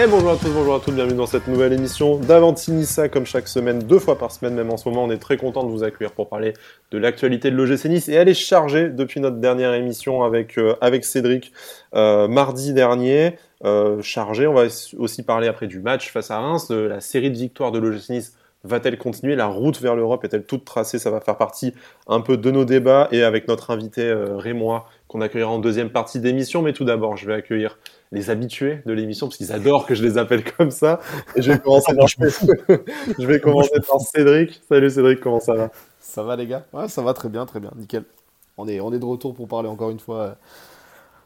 Et bonjour à tous, bonjour à toutes, bienvenue dans cette nouvelle émission d'Avantinissa, comme chaque semaine, deux fois par semaine, même en ce moment, on est très content de vous accueillir pour parler de l'actualité de l'OGC Nice. Et elle est chargée depuis notre dernière émission avec, euh, avec Cédric euh, mardi dernier. Euh, chargée, on va aussi parler après du match face à Reims, de la série de victoires de l'OGC Nice Va-t-elle continuer? La route vers l'Europe est-elle toute tracée? Ça va faire partie un peu de nos débats et avec notre invité euh, Rémois qu'on accueillera en deuxième partie d'émission. Mais tout d'abord, je vais accueillir les habitués de l'émission parce qu'ils adorent que je les appelle comme ça. Et je vais commencer par, je vais commencer par Cédric. Salut Cédric, comment ça va? Ça va les gars? Ouais, ça va très bien, très bien, nickel. On est, on est de retour pour parler encore une fois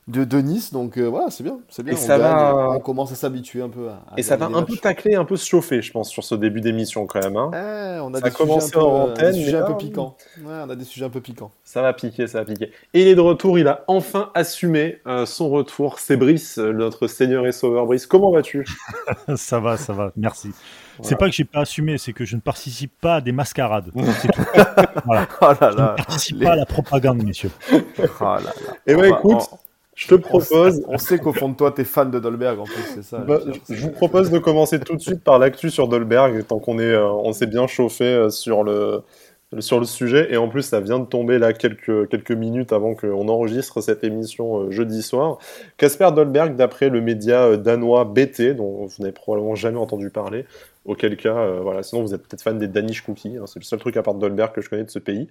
de, de, Nice. Donc euh, voilà, c'est bien, c'est bien. Et on, ça va... on commence à s'habituer un peu. À, et ça va un peu tacler, un peu se chauffer, je pense, sur ce début d'émission quand même. Hein. Eh, on a ça des a commencé sujets un peu, en antenne, des sujets mais un peu là, piquants. Ouais, on a des sujets un peu piquants. Ça va piquer, ça va piquer. Et il est de retour, il a enfin assumé euh, son retour. C'est Brice, euh, notre seigneur et sauveur. Brice, comment vas-tu? Ça va, ça va, merci. C'est pas que j'ai pas assumé, c'est que je ne participe pas à des mascarades. C'est tout. Voilà. Oh là Je ne participe les- pas à la propagande, messieurs. Oh là là. Eh ben On va- écoute, on- je te propose, On sait qu'au fond de toi, t'es fan de Dolberg en plus, c'est ça. bah, je vous propose de commencer tout de suite par l'actu sur Dolberg, tant qu'on est, euh, on s'est bien chauffé euh, sur le sur le sujet. Et en plus, ça vient de tomber là quelques quelques minutes avant qu'on enregistre cette émission euh, jeudi soir. Casper Dolberg, d'après le média euh, danois BT, dont vous n'avez probablement jamais entendu parler. Auquel cas, euh, voilà, sinon vous êtes peut-être fan des Danish Cookies, hein, c'est le seul truc à part Dolberg que je connais de ce pays.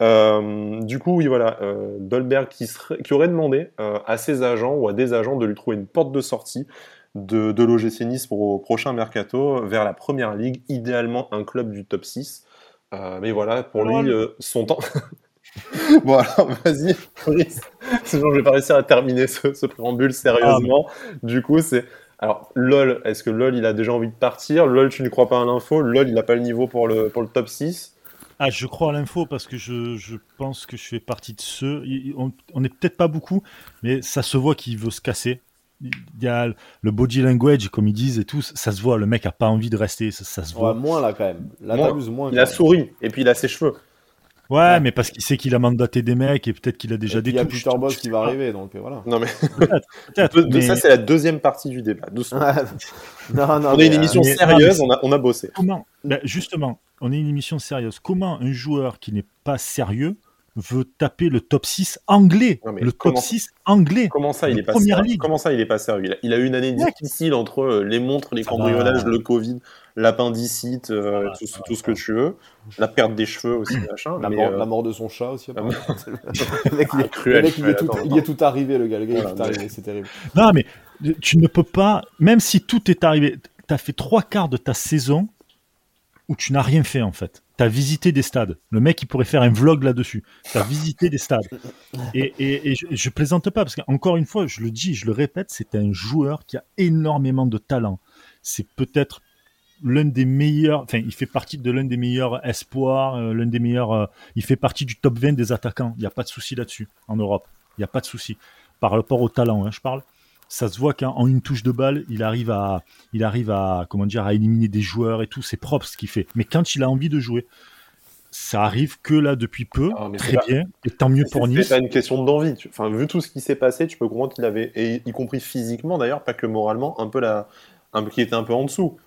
Du coup, oui, voilà, Dolberg qui, aurait demandé à ses agents ou à des agents de lui trouver une porte de sortie de, de l'OGC Nice pour au prochain mercato vers la première ligue, idéalement un club du top 6. Euh, mais voilà, pour lui, euh, son temps. bon, alors vas-y, Brice. sinon je vais pas réussir à terminer ce, ce préambule sérieusement. Du coup, c'est. Alors, LOL, est-ce que LOL il a déjà envie de partir? LOL, tu ne crois pas à l'info LOL, il n'a pas le niveau pour le, pour le top 6 Ah, je crois à l'info parce que je, je pense que je fais partie de ceux. on n'est peut-être pas beaucoup, mais ça se voit qu'il veut se casser. Il y a le body language, comme ils disent et tout, ça se voit. Le mec a pas envie de rester, ça, ça se Ouais, voit. moins là quand même. Là, Moins. Il a souri, et puis il a ses cheveux. Ouais, Ouais. mais parce qu'il sait qu'il a mandaté des mecs et peut-être qu'il a déjà Et des Il y a. Peter Boss qui va arriver, donc euh, voilà. Non, mais Peut-être, ça, c'est la deuxième partie du débat. Doucement. non, non, on est une euh, émission mais- sérieuse, non, on, a, on a bossé. comment Ben, Justement, on est une émission sérieuse. Comment un joueur qui n'est pas sérieux veut taper le top 6 anglais Non, Le top comment- 6 anglais Comment ça, il est pas première sérieux ligue. Comment ça, il est pas sérieux? Il a, il a eu une année difficile entre euh, les montres, les Ça cambriolages, va. le Covid, l'appendicite, euh, va, tout, ce que va. tu veux, la perte des cheveux aussi, machin. La, mais, mort, euh, la mort de son chat aussi. le mec, il, Ah, est- cruel, le mec, il est tout, attends, il est tout arrivé, le gars. Le gars, il est Voilà, tout mais- arrivé, c'est terrible. Non, mais tu ne peux pas, même si tout est arrivé, tu as fait trois quarts de ta saison où tu n'as rien fait en fait. Tu as visité des stades. Le mec, il pourrait faire un vlog là-dessus. Tu as visité des stades. Et je, je plaisante pas parce qu'encore une fois, je le dis, je le répète, c'est un joueur qui a énormément de talent. C'est peut-être l'un des meilleurs, enfin, il fait partie de l'un des meilleurs espoirs, euh, l'un des meilleurs, euh, il fait partie du top 20 des attaquants. Il n'y a pas de souci là-dessus en Europe. Il n'y a pas de souci. Par rapport au talent, hein, je parle ça se voit qu'en en une touche de balle, il arrive à, il arrive à, comment dire, à éliminer des joueurs et tout. C'est propre ce qu'il fait. Mais quand il a envie de jouer, ça arrive que là depuis peu, Ah, c'est très pas- bien, et tant mieux pour C'est Nice. pas une question d'envie. tu- Enfin, vu tout ce qui s'est passé, tu peux comprendre qu'il avait, et y compris physiquement d'ailleurs, pas que moralement, un peu la, un, qui était un peu en dessous.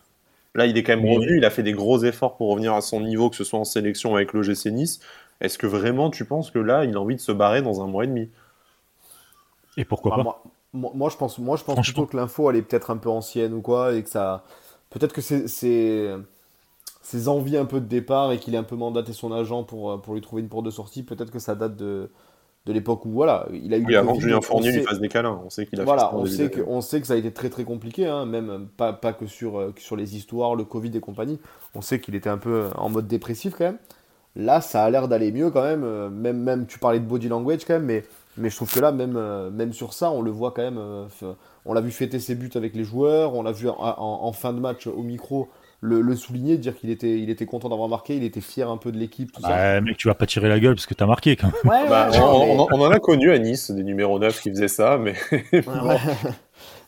Là, il est quand même revenu, il a fait des gros efforts pour revenir à son niveau, que ce soit en sélection avec l'OGC Nice. Est-ce que vraiment tu penses que là, il a envie de se barrer dans un mois et demi? Et pourquoi pas? moi, moi, moi, je pense, moi, je pense plutôt que l'info, elle est peut-être un peu ancienne ou quoi, et que ça. Peut-être que c'est c'est- ses envies un peu de départ et qu'il a un peu mandaté son agent pour, euh, pour lui trouver une porte de sortie, peut-être que ça date de, de l'époque où, voilà, il a eu Oui, avant que Julien Fournier lui sait- fasse des câlins. On sait qu'il a fait Voilà, en on sait, que, on sait que ça a été très très compliqué, hein, même pas, pas que, sur, euh, que sur les histoires, le Covid et compagnie. On sait qu'il était un peu euh, en mode dépressif quand même. Là, ça a l'air d'aller mieux quand même. Même, même, tu parlais de body language quand même, mais, mais je trouve que là, même, euh, même sur ça, on le voit quand même. euh, on l'a vu fêter ses buts avec les joueurs, on l'a vu en, en- en fin de match au micro le, le souligner, dire qu'il était, il était content d'avoir marqué, il était fier un peu de l'équipe, tout ça. Bah, mec, tu vas pas tirer la gueule parce que t'as marqué quand même. Ouais, Bah, ouais, on, non, mais- on- on en a connu à Nice, des numéros 9 qui faisaient ça, mais Ouais.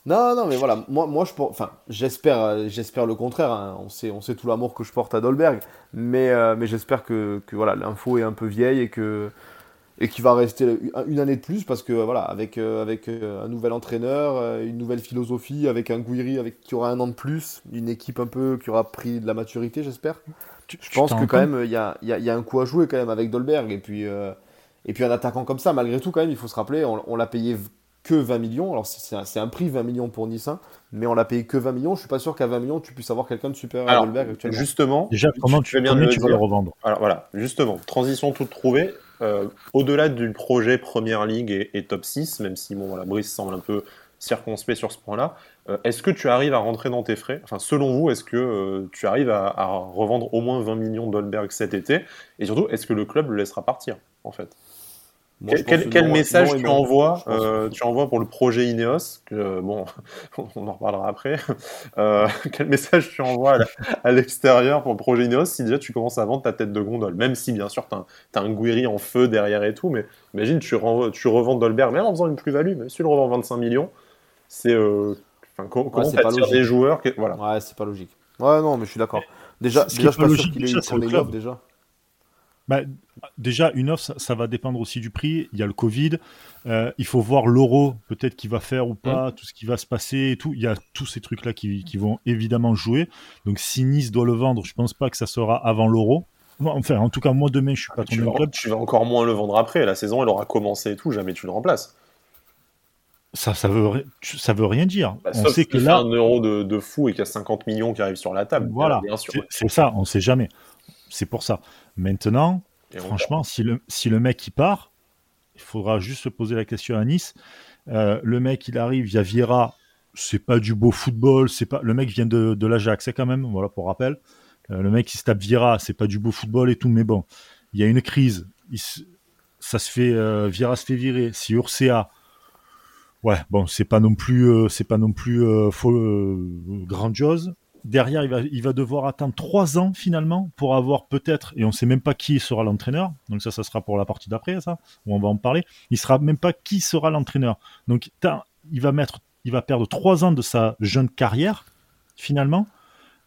Non, non, mais voilà, moi, moi je pense, enfin, j'espère, euh, j'espère le contraire. hein. On sait, on sait tout l'amour que je porte à Dolberg, mais, euh, mais j'espère que, que voilà, l'info est un peu vieille et que et qui va rester une année de plus parce que voilà, avec, euh, avec euh, un nouvel entraîneur, euh, une nouvelle philosophie, avec un Gouiri avec, qui aura un an de plus, une équipe un peu qui aura pris de la maturité, j'espère. Je pense que quand même, il y a, y, a, y a, un coup à jouer quand même avec Dolberg. Et puis, et puis un attaquant comme ça, malgré tout, quand même, il faut se rappeler, on, l'a payé que 20 millions. Alors c'est un, un, prix 20 millions pour Nice, hein, mais on l'a payé que 20 millions. Je suis pas sûr qu'à 20 millions, tu puisses avoir quelqu'un de super à Dolberg actuellement. Justement, déjà, comment tu, tu, bien tu vas le revendre? Alors voilà, justement, transition toute trouvée. Euh, au-delà du projet Première Ligue et, top 6, même si bon, voilà, Brice semble un peu circonspect sur ce point-là, euh, est-ce que tu arrives à rentrer dans tes frais? Enfin, selon vous, est-ce que euh, tu arrives à, revendre au moins 20 millions d'Olberg cet été? Et surtout, est-ce que le club le laissera partir, en fait? Quel, message tu, envoies, euh, tu envoies pour le projet Ineos que, Bon, on en reparlera après. Euh, quel message tu envoies à l'extérieur pour le projet Ineos si déjà tu commences à vendre ta tête de gondole? Même si, bien sûr, tu as, un Guiri en feu derrière et tout, mais imagine, tu, tu revends Dolberg, même en faisant une plus-value, mais si tu le revends 25 millions, c'est. Euh, comment ouais, t'attires des joueurs voilà. Ouais, c'est pas logique. Ouais, non, mais je suis d'accord. Déjà, déjà je suis pas sûr qu'il ait une déjà. Bah, déjà, une offre, ça, va dépendre aussi du prix. Il y a le Covid. Euh, il faut voir l'euro, peut-être qu'il va faire ou pas, tout ce qui va se passer et tout. Il y a tous ces trucs-là qui, vont évidemment jouer. Donc, si Nice doit le vendre, je pense pas que ça sera avant l'euro. Enfin, en tout cas, moi demain, je suis pas ah, ton club. Tu vas encore moins le vendre après. La saison, elle aura commencé et tout. Jamais tu le remplaces. Ça, ça veut, ça veut rien dire. Bah, on sait que là, un euro de, fou et qu'il y a 50 millions qui arrivent sur la table. Voilà, c'est ça. On sait jamais. C'est pour ça. Maintenant, franchement, si le, si le mec il part, il faudra juste se poser la question à Nice. Euh, le mec il arrive, il y a Vieira, c'est pas du beau football, c'est pas le mec vient de, de l'Ajax, c'est quand même, voilà pour rappel. Euh, le mec il se tape Vieira, c'est pas du beau football et tout, mais bon, il y a une crise, ça se fait, euh, Vieira se fait virer. Si Urcea, ouais, bon, c'est pas non plus, c'est pas non plus grandiose derrière, il va, il va devoir attendre trois ans finalement pour avoir peut-être, et on ne sait même pas qui sera l'entraîneur. Donc ça, ça sera pour la partie d'après, ça, où on va en parler. Il sera même pas qui sera l'entraîneur. Donc il va mettre, il va perdre trois ans de sa jeune carrière finalement,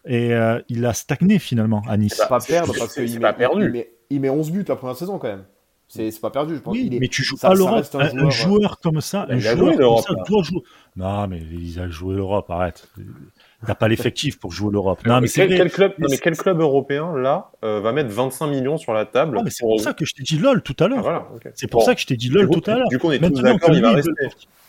et euh, il a stagné finalement à Nice. Il va pas perdre parce qu'il met, perdu. Il met, il met 11 buts la première saison quand même. C'est pas perdu, je pense. Oui, mais tu joues à l'Europe. Un, joueur, comme ça, un joueur comme ça doit jouer. Non, mais il a joué l'Europe, arrête. T'as pas l'effectif pour jouer l'Europe. Non, mais, quel, club, mais quel club européen là euh, va mettre 25 millions sur la table mais c'est pour... ça que je t'ai dit lol tout à l'heure. Ah, c'est pour ça que je t'ai dit lol tout à l'heure. Du coup, on est tous d'accord, il va rester.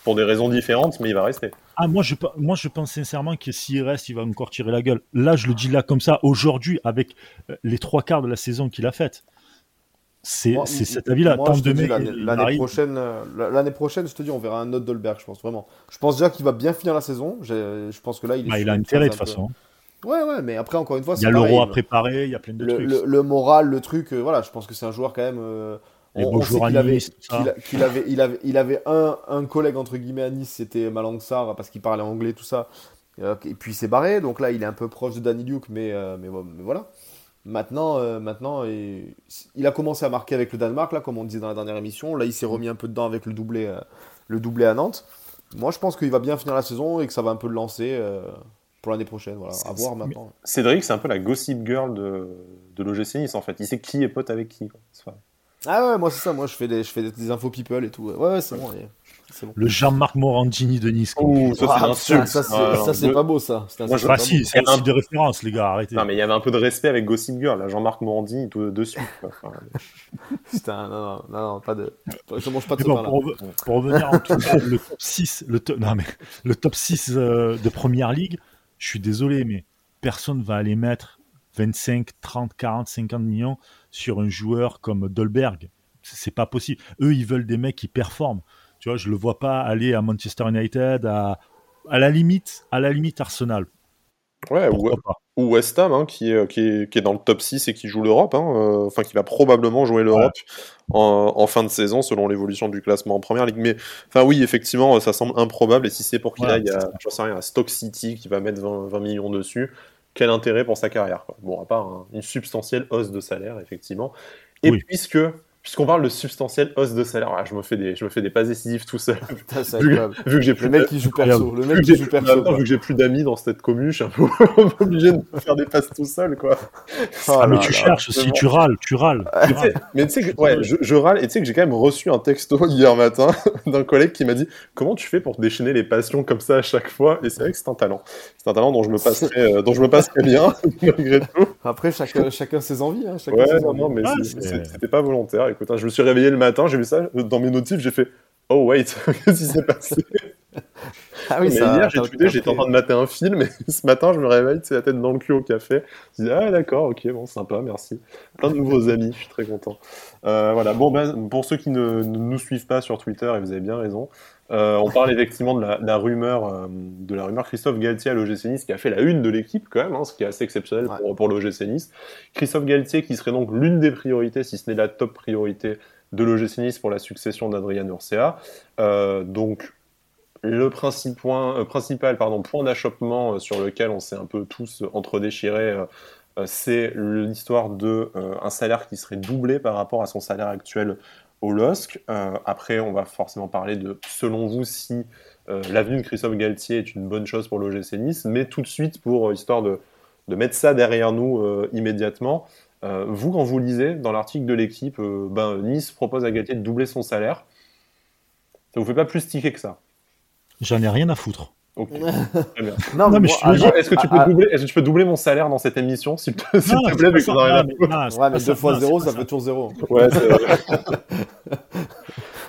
Pour des raisons différentes, mais il va rester. Ah, moi je, moi, je pense sincèrement que s'il reste, il va encore tirer la gueule. Là, je le dis là comme ça, aujourd'hui, avec euh, les trois quarts de la saison qu'il a faite. C'est cet avis-là. L'année prochaine, euh, l'année prochaine, je te dis, on verra un autre Dolberg, je pense vraiment. Je pense déjà qu'il va bien finir la saison. Je pense que là, il, bah, il a intérêt de toute façon. Ouais, ouais, mais après, encore une fois, il y a l'euro à préparer, il y a plein de le, trucs. Le, moral, le truc, euh, voilà, je pense que c'est un joueur quand même. Euh, on, sait qu'il avait, qu'il avait, il avait, il avait un, un, collègue entre guillemets à Nice, c'était Malangsar parce qu'il parlait anglais, tout ça. Et puis il s'est barré, donc là, il est un peu proche de Danny Duke, mais, mais, mais voilà. Maintenant, euh, maintenant il a commencé à marquer avec le Danemark, là, comme on disait dans la dernière émission. Là, il s'est remis un peu dedans avec le doublé, euh, le doublé à Nantes. Moi, je pense qu'il va bien finir la saison et que ça va un peu le lancer euh, pour l'année prochaine. Voilà, à voir maintenant. Cédric, c'est un peu la gossip girl de, de l'OGC Nice, en fait. Il sait qui est pote avec qui. Ah ouais, moi, c'est ça. Moi, je fais des, je fais des, infos people et tout. Ouais, ouais c'est bon. Le Jean-Marc Morandini de Nice. ça, c'est Ça, c'est pas beau, ça. Moi, je... Ah, si, c'est un... de référence, les gars, arrêtez. Non, mais il y avait un peu de respect avec Gossip Girl, là, Jean-Marc Morandini tout dessus. Putain, non, non, non, pas de. Je mange pas de bon, pour, pour, revenir en tout cas, le top 6, le, top... non, mais, le top 6 euh, de première ligue, je suis désolé, mais personne va aller mettre 25, 30, 40, 50 millions sur un joueur comme Dolberg. C'est pas possible. Eux, ils veulent des mecs qui performent. Tu vois, je le vois pas aller à Manchester United, à, à la limite, à la limite Arsenal. Ouais, ou, ou, West Ham, hein, qui, est, qui, est, qui, est, dans le top 6 et qui joue l'Europe, hein, euh, enfin qui va probablement jouer l'Europe en, en, fin de saison selon l'évolution du classement en première ligue. Mais enfin oui, effectivement, ça semble improbable. Et si c'est pour qu'il aille à, sais rien, à Stock City qui va mettre 20, 20, millions dessus, quel intérêt pour sa carrière quoi? Bon, à part une substantielle hausse de salaire, effectivement. Et puisque puisqu'on parle de substantielle hausse de salaire, ah, je me fais des, je me fais des pas décisives tout seul. Putain, vu, que j'ai plus Le mec qui joue perso. Le vu mec que qui j'ai joue plus- perso. vu que j'ai plus d'amis dans cette commune, je suis un peu obligé de me faire des passes tout seul, quoi. Oh Ah, mais là tu là. cherches aussi, tu râles, tu râles. tu Mais tu sais- râles. Mais tu sais que ouais, je, je râle et tu sais que j'ai quand même reçu un texto hier matin d'un collègue qui m'a dit comment tu fais pour déchaîner les passions comme ça à chaque fois? Et c'est vrai que c'est un talent. C'est un talent dont je me passerai, euh, dont je me passerai bien malgré tout. Après, chacun, chacun ses envies. Hein, chacun Ouais, ses non, envies. non, mais Ah, c'était pas volontaire. Écoute, hein, je me suis réveillé le matin, j'ai vu ça dans mes notifs, j'ai fait oh wait, qu'est-ce qui s'est passé? Ah oui, Mais ça. hier, j'ai t'as- tweeté, j'étais en train de mater un film, et ce matin, je me réveille, c'est la tête dans le cul au café. Je dis, ah d'accord, ok, bon, sympa, merci. Plein de nouveaux amis, je suis très content. Euh, voilà, bon, ben, pour ceux qui ne, ne nous suivent pas sur Twitter, et vous avez bien raison, euh, on parle effectivement de la, de la rumeur, euh, de la rumeur Christophe Galtier à l'OGC Nice, qui a fait la une de l'équipe quand même, hein, ce qui est assez exceptionnel Ouais. pour, pour l'OGC Nice. Christophe Galtier, qui serait donc l'une des priorités, si ce n'est la top priorité de l'OGC Nice pour la succession d'Adrien Urcea. Euh, donc, le principe- point, principal pardon, point d'achoppement sur lequel on s'est un peu tous entre-déchirés, c'est l'histoire de euh, un salaire qui serait doublé par rapport à son salaire actuel au. Euh, après, on va forcément parler de, selon vous, si euh, l'avenue de Christophe Galtier est une bonne chose pour l'OGC Nice, mais tout de suite, pour euh, histoire de, de mettre ça derrière nous immédiatement, vous, quand vous lisez dans l'article de l'équipe, ben, Nice propose à Galtier de doubler son salaire, ça vous fait pas plus tiquer que ça? J'en ai rien à foutre. Ok, très bien. Non, Non, mais moi, je ah. Est-ce que, tu peux ah, doubler, est-ce que tu peux doubler mon salaire dans cette émission, s'il te, s'il Non, te plaît, vu qu'on à Ouais, mais ça. 2 fois Non, c'est 0, pas ça fait toujours 0. Ouais, c'est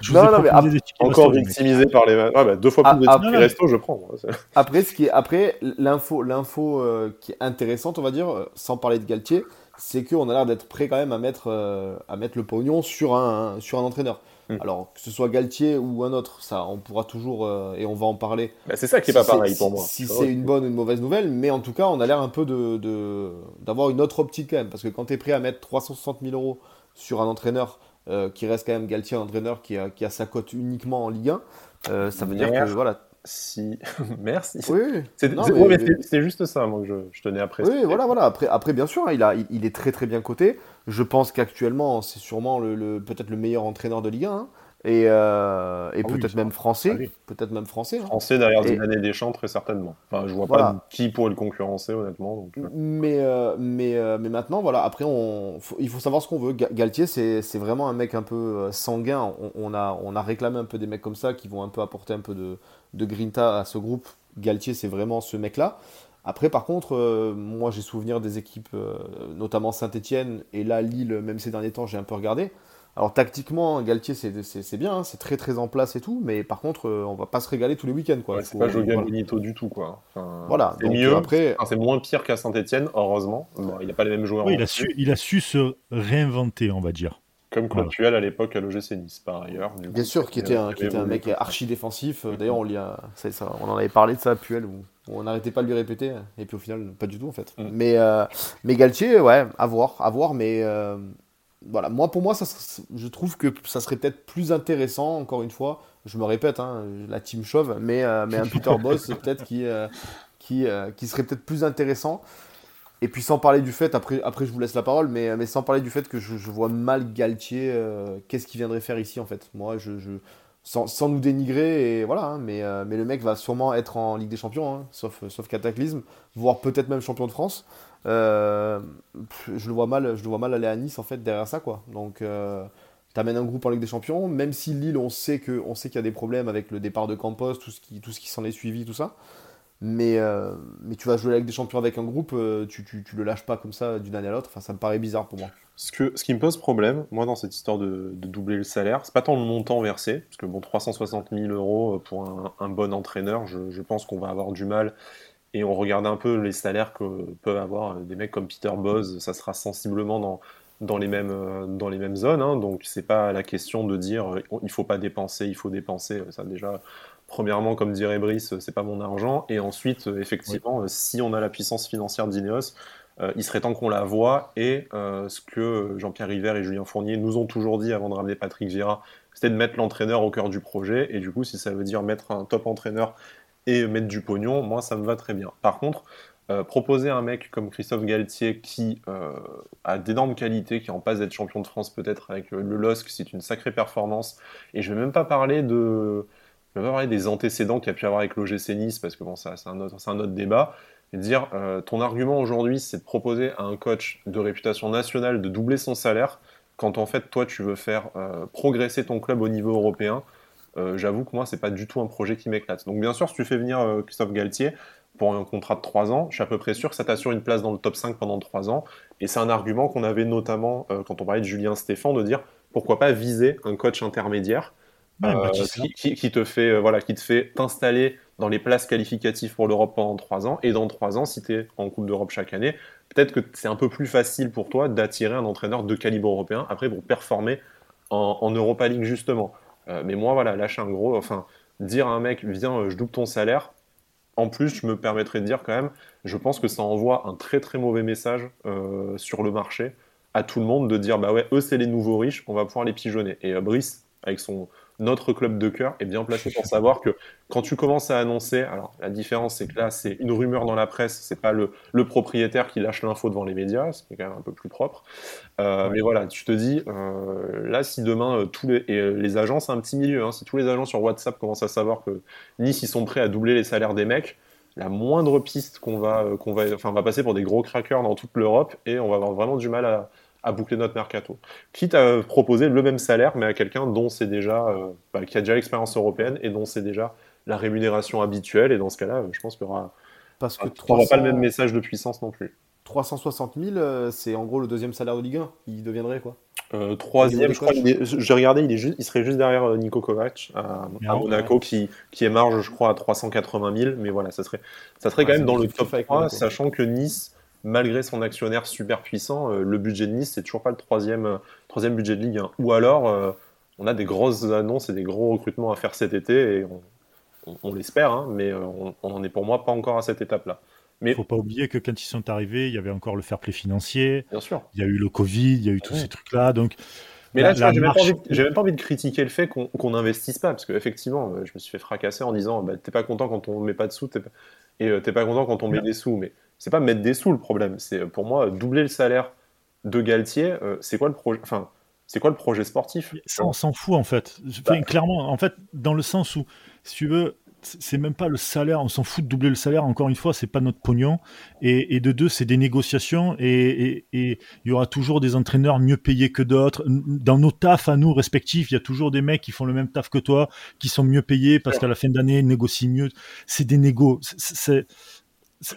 Je vous Non, ai non, mais ap- tickets encore victimisé par les. Ouais, bah, deux fois Ah, plus de ah, tickets non, resto, je prends. moi. Après, ce qui est, après l'info, l'info euh, qui est intéressante, on va dire, euh, sans parler de Galtier, c'est qu'on a l'air d'être prêt quand même à mettre, euh, à mettre le pognon sur un, sur un entraîneur. Mm. Alors, que ce soit Galtier ou un autre, ça, on pourra toujours, euh, et on va en parler. Bah, c'est ça qui est pas Si c'est- pareil pour moi. Si c'est une bonne ou une mauvaise nouvelle, mais en tout cas, on a l'air un peu de, de- d'avoir une autre optique quand même. Parce que quand tu es prêt à mettre 360 000 euros sur un entraîneur euh, qui reste quand même Galtier, un entraîneur qui a, qui a sa cote uniquement en Ligue 1, euh, ça veut dire que voilà. Si. Merci. Oui. C'est mais- ouais, juste ça, moi, que je, je tenais à préciser. Oui, voilà, voilà. Après, après bien sûr, hein, il, a, il, il est très très bien coté. Je pense qu'actuellement, c'est sûrement le, le- peut-être le meilleur entraîneur de Ligue 1. hein. Et, euh, et Ah peut-être même français. ah oui. Peut-être même français. hein. Français derrière Et- Zidane et Deschamps, très certainement. Enfin, je vois Voilà. pas qui pourrait le concurrencer, honnêtement. Donc, euh. Mais, euh, mais, euh, mais maintenant, voilà, après, on, faut- il faut savoir ce qu'on veut. Ga- Galtier, c'est vraiment un mec un peu sanguin. On, on a, on a réclamé un peu des mecs comme ça qui vont un peu apporter un peu de, de grinta à ce groupe. Galtier, c'est vraiment ce mec-là. Après, par contre, euh, moi, j'ai souvenir des équipes, euh, notamment Saint-Etienne et là, Lille, même ces derniers temps, j'ai un peu regardé. Alors, tactiquement, Galtier, c'est c'est- c'est bien, hein, c'est très très en place et tout, mais par contre, euh, on va pas se régaler tous les week-ends. quoi. Ouais, c'est Faut- pas Joga voilà. Bonito du tout, quoi. Enfin, Voilà, c'est donc, mieux. après- Enfin, c'est moins pire qu'à Saint-Etienne, heureusement. Bon, il n'a pas les mêmes joueurs. Il a su, il a su se réinventer, on va dire. Comme Claude Voilà. Puel à l'époque à l'OGC Nice, par ailleurs. Du Bien coup, sûr, qui était un, qui était un mec archi défensif. Euh, D'ailleurs, on, lui a- c'est ça, on en avait parlé de ça à Puel, où on n'arrêtait pas de lui répéter, et puis au final, pas du tout en fait. Mm. Mais, euh, mais Galtier, ouais, à voir, à voir, mais euh, voilà, moi pour moi, ça, je trouve que ça serait peut-être plus intéressant, encore une fois, je me répète, hein, la team chauve, mais, euh, mais un Peter Boss, peut-être qui, euh, qui, euh, qui serait peut-être plus intéressant. Et puis sans parler du fait, après, après je vous laisse la parole, mais, mais sans parler du fait que je, vois mal Galtier, euh, qu'est-ce qu'il viendrait faire ici en fait. Moi, je, sans, sans nous dénigrer, et voilà, hein, mais, euh, mais le mec va sûrement être en Ligue des Champions, hein, sauf, sauf cataclysme, voire peut-être même champion de France. Euh, je, le vois mal, je le vois mal aller à Nice en fait derrière ça quoi. Donc t'amènes un groupe en Ligue des Champions, même si Lille on sait que on sait qu'il y a des problèmes avec le départ de Campos, tout ce qui, tout ce qui s'en est suivi, tout ça. Mais, euh, mais tu vas jouer la Ligue des Champions avec un groupe, euh, tu, tu, le lâches pas comme ça d'une année à l'autre. Enfin, ça me paraît bizarre pour moi. Ce, que, ce qui me pose problème, moi, dans cette histoire de, de doubler le salaire, c'est pas tant le montant versé, parce que bon, 360 000 euros pour un, bon entraîneur, je, je pense qu'on va avoir du mal. Et on regarde un peu les salaires que peuvent avoir des mecs comme Peter Boz, ça sera sensiblement dans, dans, les, mêmes, euh, dans les mêmes zones. hein. donc, c'est pas la question de dire euh, il faut pas dépenser, il faut dépenser. Ça, déjà, premièrement, comme dirait Brice, c'est pas mon argent. Et ensuite, euh, effectivement, euh, si on a la puissance financière d'Ineos, euh, il serait temps qu'on la voie et euh, ce que Jean-Pierre River et Julien Fournier nous ont toujours dit avant de ramener Patrick Vieira, c'était de mettre l'entraîneur au cœur du projet et du coup si ça veut dire mettre un top entraîneur et mettre du pognon, moi ça me va très bien. Par contre, Euh, proposer un mec comme Christophe Galtier qui euh, a d'énormes qualités, qui est en passe d'être champion de France peut-être avec le LOSC, c'est une sacrée performance. Et je vais même pas parler de, je vais pas parler des antécédents qu'il a pu avoir avec l'OGC Nice parce que bon, c'est un autre, débat. Et dire, euh, ton argument aujourd'hui, c'est de proposer à un coach de réputation nationale de doubler son salaire quand en fait toi tu veux faire progresser ton club au niveau européen. j'avoue que moi c'est pas du tout un projet qui m'éclate. Donc bien sûr, si tu fais venir Christophe Galtier, pour un contrat de 3 ans, je suis à peu près sûr que ça t'assure une place dans le top 5 pendant 3 ans. Et c'est un argument qu'on avait notamment euh, quand on parlait de Julien Stéphan, de dire pourquoi pas viser un coach intermédiaire euh, qui, te fait euh, voilà, qui te fait t'installer dans les places qualificatives pour l'Europe pendant 3 ans. Et dans 3 ans, si tu es en Coupe d'Europe chaque année, peut-être que c'est un peu plus facile pour toi d'attirer un entraîneur de calibre européen après pour performer en, en Europa League justement. mais moi, voilà, lâcher un gros, enfin, dire à un mec, viens, je double ton salaire, en plus, je me permettrais de dire quand même, je pense que ça envoie un très très mauvais message euh, sur le marché à tout le monde de dire bah ouais, eux c'est les nouveaux riches, on va pouvoir les pigeonner. Et euh, Brice, avec son notre club de cœur, est bien placé pour savoir que quand tu commences à annoncer, alors la différence c'est que là c'est une rumeur dans la presse, c'est pas le, le, propriétaire qui lâche l'info devant les médias, ce qui est quand même un peu plus propre. Euh, mais voilà, tu te dis, là si demain tous les, et les agents c'est un petit milieu, hein, si tous les agents sur WhatsApp commencent à savoir que Nice ils sont prêts à doubler les salaires des mecs, la moindre piste qu'on va, qu'on va, enfin, on va passer pour des gros crackers dans toute l'Europe et on va avoir vraiment du mal à, à boucler notre mercato. Quitte à proposer le même salaire, mais à quelqu'un dont c'est déjà, euh, bah, qui a déjà l'expérience européenne et dont c'est déjà la rémunération habituelle. Et dans ce cas-là, je pense qu'il y aura. Parce que 300... pas le même message de puissance non plus. 360 000, euh, c'est en gros le deuxième salaire de Ligue 1. Il deviendrait quoi? Euh, Troisième, je crois. J'ai regardé, il, est juste, il serait juste derrière Nico Kovac à, Monaco, qui, qui émarge, je crois, à 380 000. Mais voilà, ça serait, ça serait quand même dans le top 3, sachant que Nice malgré son actionnaire super puissant, euh, le budget de Nice, c'est toujours pas le troisième, euh, troisième budget de Ligue 1. Ou alors, euh, on a des grosses annonces et des gros recrutements à faire cet été, et on, l'espère, hein, mais on n'en est pour moi pas encore à cette étape-là. Il ne faut pas oublier que quand ils sont arrivés, il y avait encore le fair play financier. Bien sûr. Il y a eu le Covid, il y a eu tous ces trucs-là. Donc, mais là, j'ai même, même, pas envie de critiquer le fait qu'on n'investisse pas, parce qu'effectivement, je me suis fait fracasser en disant bah, T'es pas content quand on met pas de sous, et t'es pas content quand on met des sous. Mais c'est pas mettre des sous le problème. C'est pour moi doubler le salaire de Galtier. Euh, c'est quoi le projet Enfin, c'est quoi le projet sportif? Ça, on s'en fout en fait. Bah. clairement, en fait, dans le sens où, si tu veux, c'est même pas le salaire, on s'en fout de doubler le salaire, encore une fois, c'est pas notre pognon. Et, de deux, c'est des négociations et il y aura toujours des entraîneurs mieux payés que d'autres. Dans nos tafs à nous respectifs, il y a toujours des mecs qui font le même taf que toi, qui sont mieux payés parce qu'à la fin d'année, ils négocient mieux. C'est des négos. C'est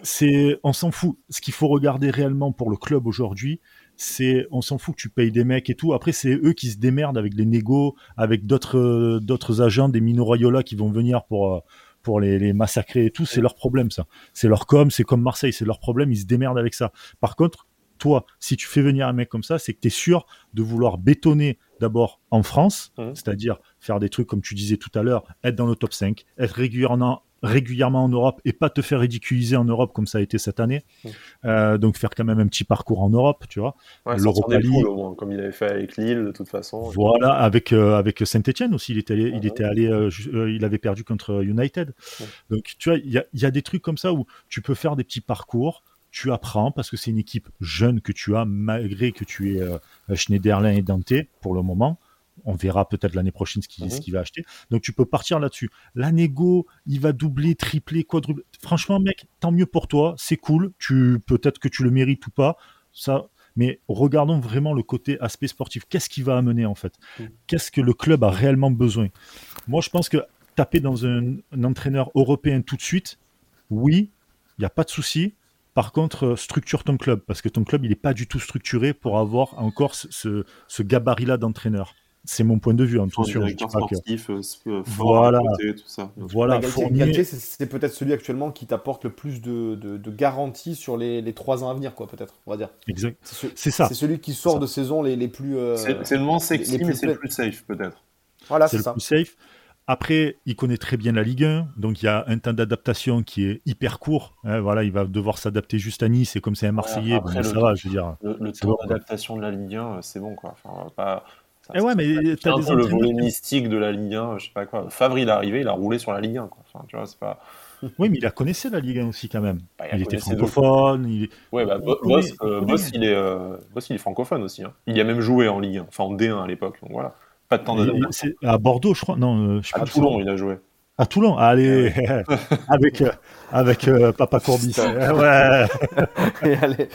c'est, on s'en fout. Ce qu'il faut regarder réellement pour le club aujourd'hui, c'est, on s'en fout que tu payes des mecs et tout. Après, c'est eux qui se démerdent avec les négos, avec d'autres, d'autres agents, des Minoraiola qui vont venir pour, euh, pour les, les massacrer et tout. C'est leur problème, ça. C'est leur com, c'est comme Marseille, c'est leur problème. Ils se démerdent avec ça. Par contre, toi, si tu fais venir un mec comme ça, c'est que tu es sûr de vouloir bétonner d'abord en France, mmh. c'est-à-dire faire des trucs comme tu disais tout à l'heure, être dans le top 5, être régulièrement régulièrement en Europe et pas te faire ridiculiser en Europe comme ça a été cette année. Mmh. Euh, donc faire quand même un petit parcours en Europe, tu vois. Ouais, L'Europa League, comme il avait fait avec Lille de toute façon. Voilà, avec euh, avec Saint-Étienne aussi, il était allé, il était allé, euh, il avait perdu contre United. Mmh. Donc tu vois, il y a, y a des trucs comme ça où tu peux faire des petits parcours. Tu apprends parce que c'est une équipe jeune que tu as, malgré que tu es Schneiderlin et Dante pour le moment on verra peut-être l'année prochaine ce qu'il mhm. va acheter. Donc tu peux partir là-dessus. La négo, il va doubler, tripler, quadrupler. Franchement, mec, tant mieux pour toi, c'est cool. Tu peut-être que tu le mérites ou pas. Ça, mais regardons vraiment le côté aspect sportif. Qu'est-ce qui va amener en fait? Mhm. Qu'est-ce que le club a réellement besoin? Moi, je pense que taper dans un, entraîneur européen tout de suite, oui, il n'y a pas de souci. Par contre, euh, structure ton club, parce que ton club, il n'est pas du tout structuré pour avoir encore ce, ce gabarit-là d'entraîneur. C'est mon point de vue, hein, sûr. sportif, euh, euh, voilà. tout ça. Voilà. Galtier, c'est peut-être celui actuellement qui t'apporte le plus de, de, garanties sur les, les, trois ans à venir, quoi, peut-être, on va dire. Exact. C'est ça. C'est celui qui sort de saison les, les plus. Euh, c'est le moins sexy, mais c'est le plus safe, peut-être. Voilà, c'est le plus safe. Après, il connaît très bien la Ligue 1, donc il y a un temps d'adaptation qui est hyper court. Hein, voilà, il va devoir s'adapter juste à Nice, et comme c'est un Marseillais, ça va, je veux dire. Le, temps d'adaptation de la Ligue 1, c'est bon, quoi. Enfin, pas et eh ouais, mais t'as des le volet mystique de la Ligue 1, je sais pas quoi. Favre, il est arrivé, il a roulé sur la Ligue 1, quoi. Enfin, tu vois, c'est pas. Oui, mais il a connaissé la Ligue 1 aussi quand même. Bah, il, était de- francophone. il Ouais, bah, Boss, oui, euh. Boss, il est, euh, Boss, il est francophone aussi. hein. Il y a même joué en Ligue 1, enfin en D1 à l'époque. Donc voilà. Pas de temps c'est à Bordeaux, je crois. Non, euh, je sais À plus. Toulon, il a joué. À Toulon. Allez, avec euh, avec euh, Papa Courbis. Ouais. Et allez,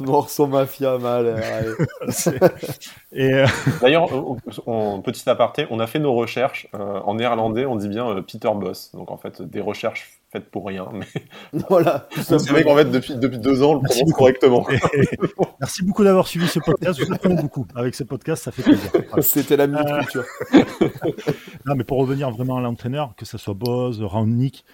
morceau mafia mal. Et euh, D'ailleurs, en petit aparté, on a fait nos recherches. en néerlandais, on dit bien Peter Boss. Donc en fait, des recherches faites pour rien. Mais Voilà, vrai simplement. qu'en fait, depuis, depuis deux ans, on le Merci prononce beaucoup. correctement. et- merci beaucoup d'avoir suivi ce podcast. Je vous beaucoup. Avec ce podcast, ça fait plaisir. Voilà. C'était la minute Euh, culture. Non, mais pour revenir vraiment à l'entraîneur, que ce soit Boz, Rangnick,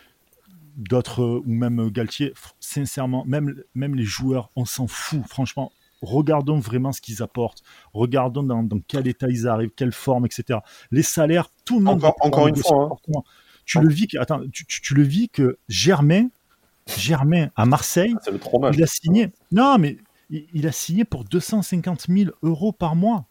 d'autres, euh, ou même euh, Galtier, sincèrement, même, même les joueurs, on s'en fout. Franchement, regardons vraiment ce qu'ils apportent. Regardons dans, dans quel état ils arrivent, quelle forme, etc. Les salaires, tout le monde. Encore- encore une fois, hein. Tu le vis que, attends, tu, tu- tu le vis que Germain, Germain à Marseille, le fromage. il a signé. Non, mais il, il a signé pour 250 000 euros par mois.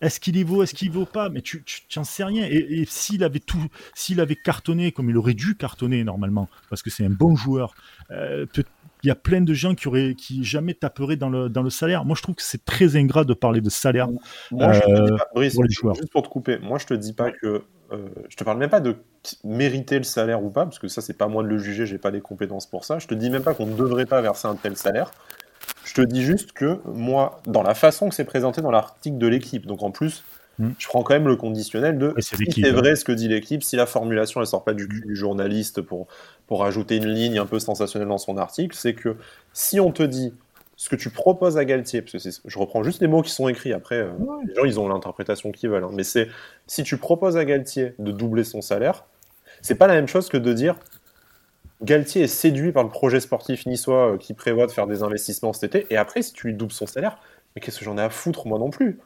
Est-ce qu'il y vaut, est-ce qu'il y vaut pas? Mais tu, tu, tu en sais rien. Et, et s'il avait tout, s'il avait cartonné comme il aurait dû cartonner normalement, parce que c'est un bon joueur, euh, peut- il y a plein de gens qui auraient, qui jamais taperaient dans le dans le salaire. Moi, je trouve que c'est très ingrat de parler de salaire. Moi, je te Euh, dis pas, Brice, pour les joueurs. juste pour te couper, moi je te dis pas que. euh, je te parle même pas de mériter le salaire ou pas, parce que ça, c'est pas moi de le juger, j'ai pas les compétences pour ça. Je te dis même pas qu'on ne devrait pas verser un tel salaire. Je te dis juste que moi, dans la façon que c'est présenté dans l'article de l'équipe, donc en plus, Hmm. je prends quand même le conditionnel de si c'est hein. vrai ce que dit l'équipe, si la formulation elle sort pas du cul du journaliste pour, pour ajouter une ligne un peu sensationnelle dans son article, c'est que si on te dit ce que tu proposes à Galtier, parce que je reprends juste les mots qui sont écrits, après euh, les gens ils ont l'interprétation qu'ils veulent, hein, mais c'est si tu proposes à Galtier de doubler son salaire, c'est pas la même chose que de dire Galtier est séduit par le projet sportif niçois euh, qui prévoit de faire des investissements cet été, et après si tu lui doubles son salaire, mais qu'est-ce que j'en ai à foutre moi non plus?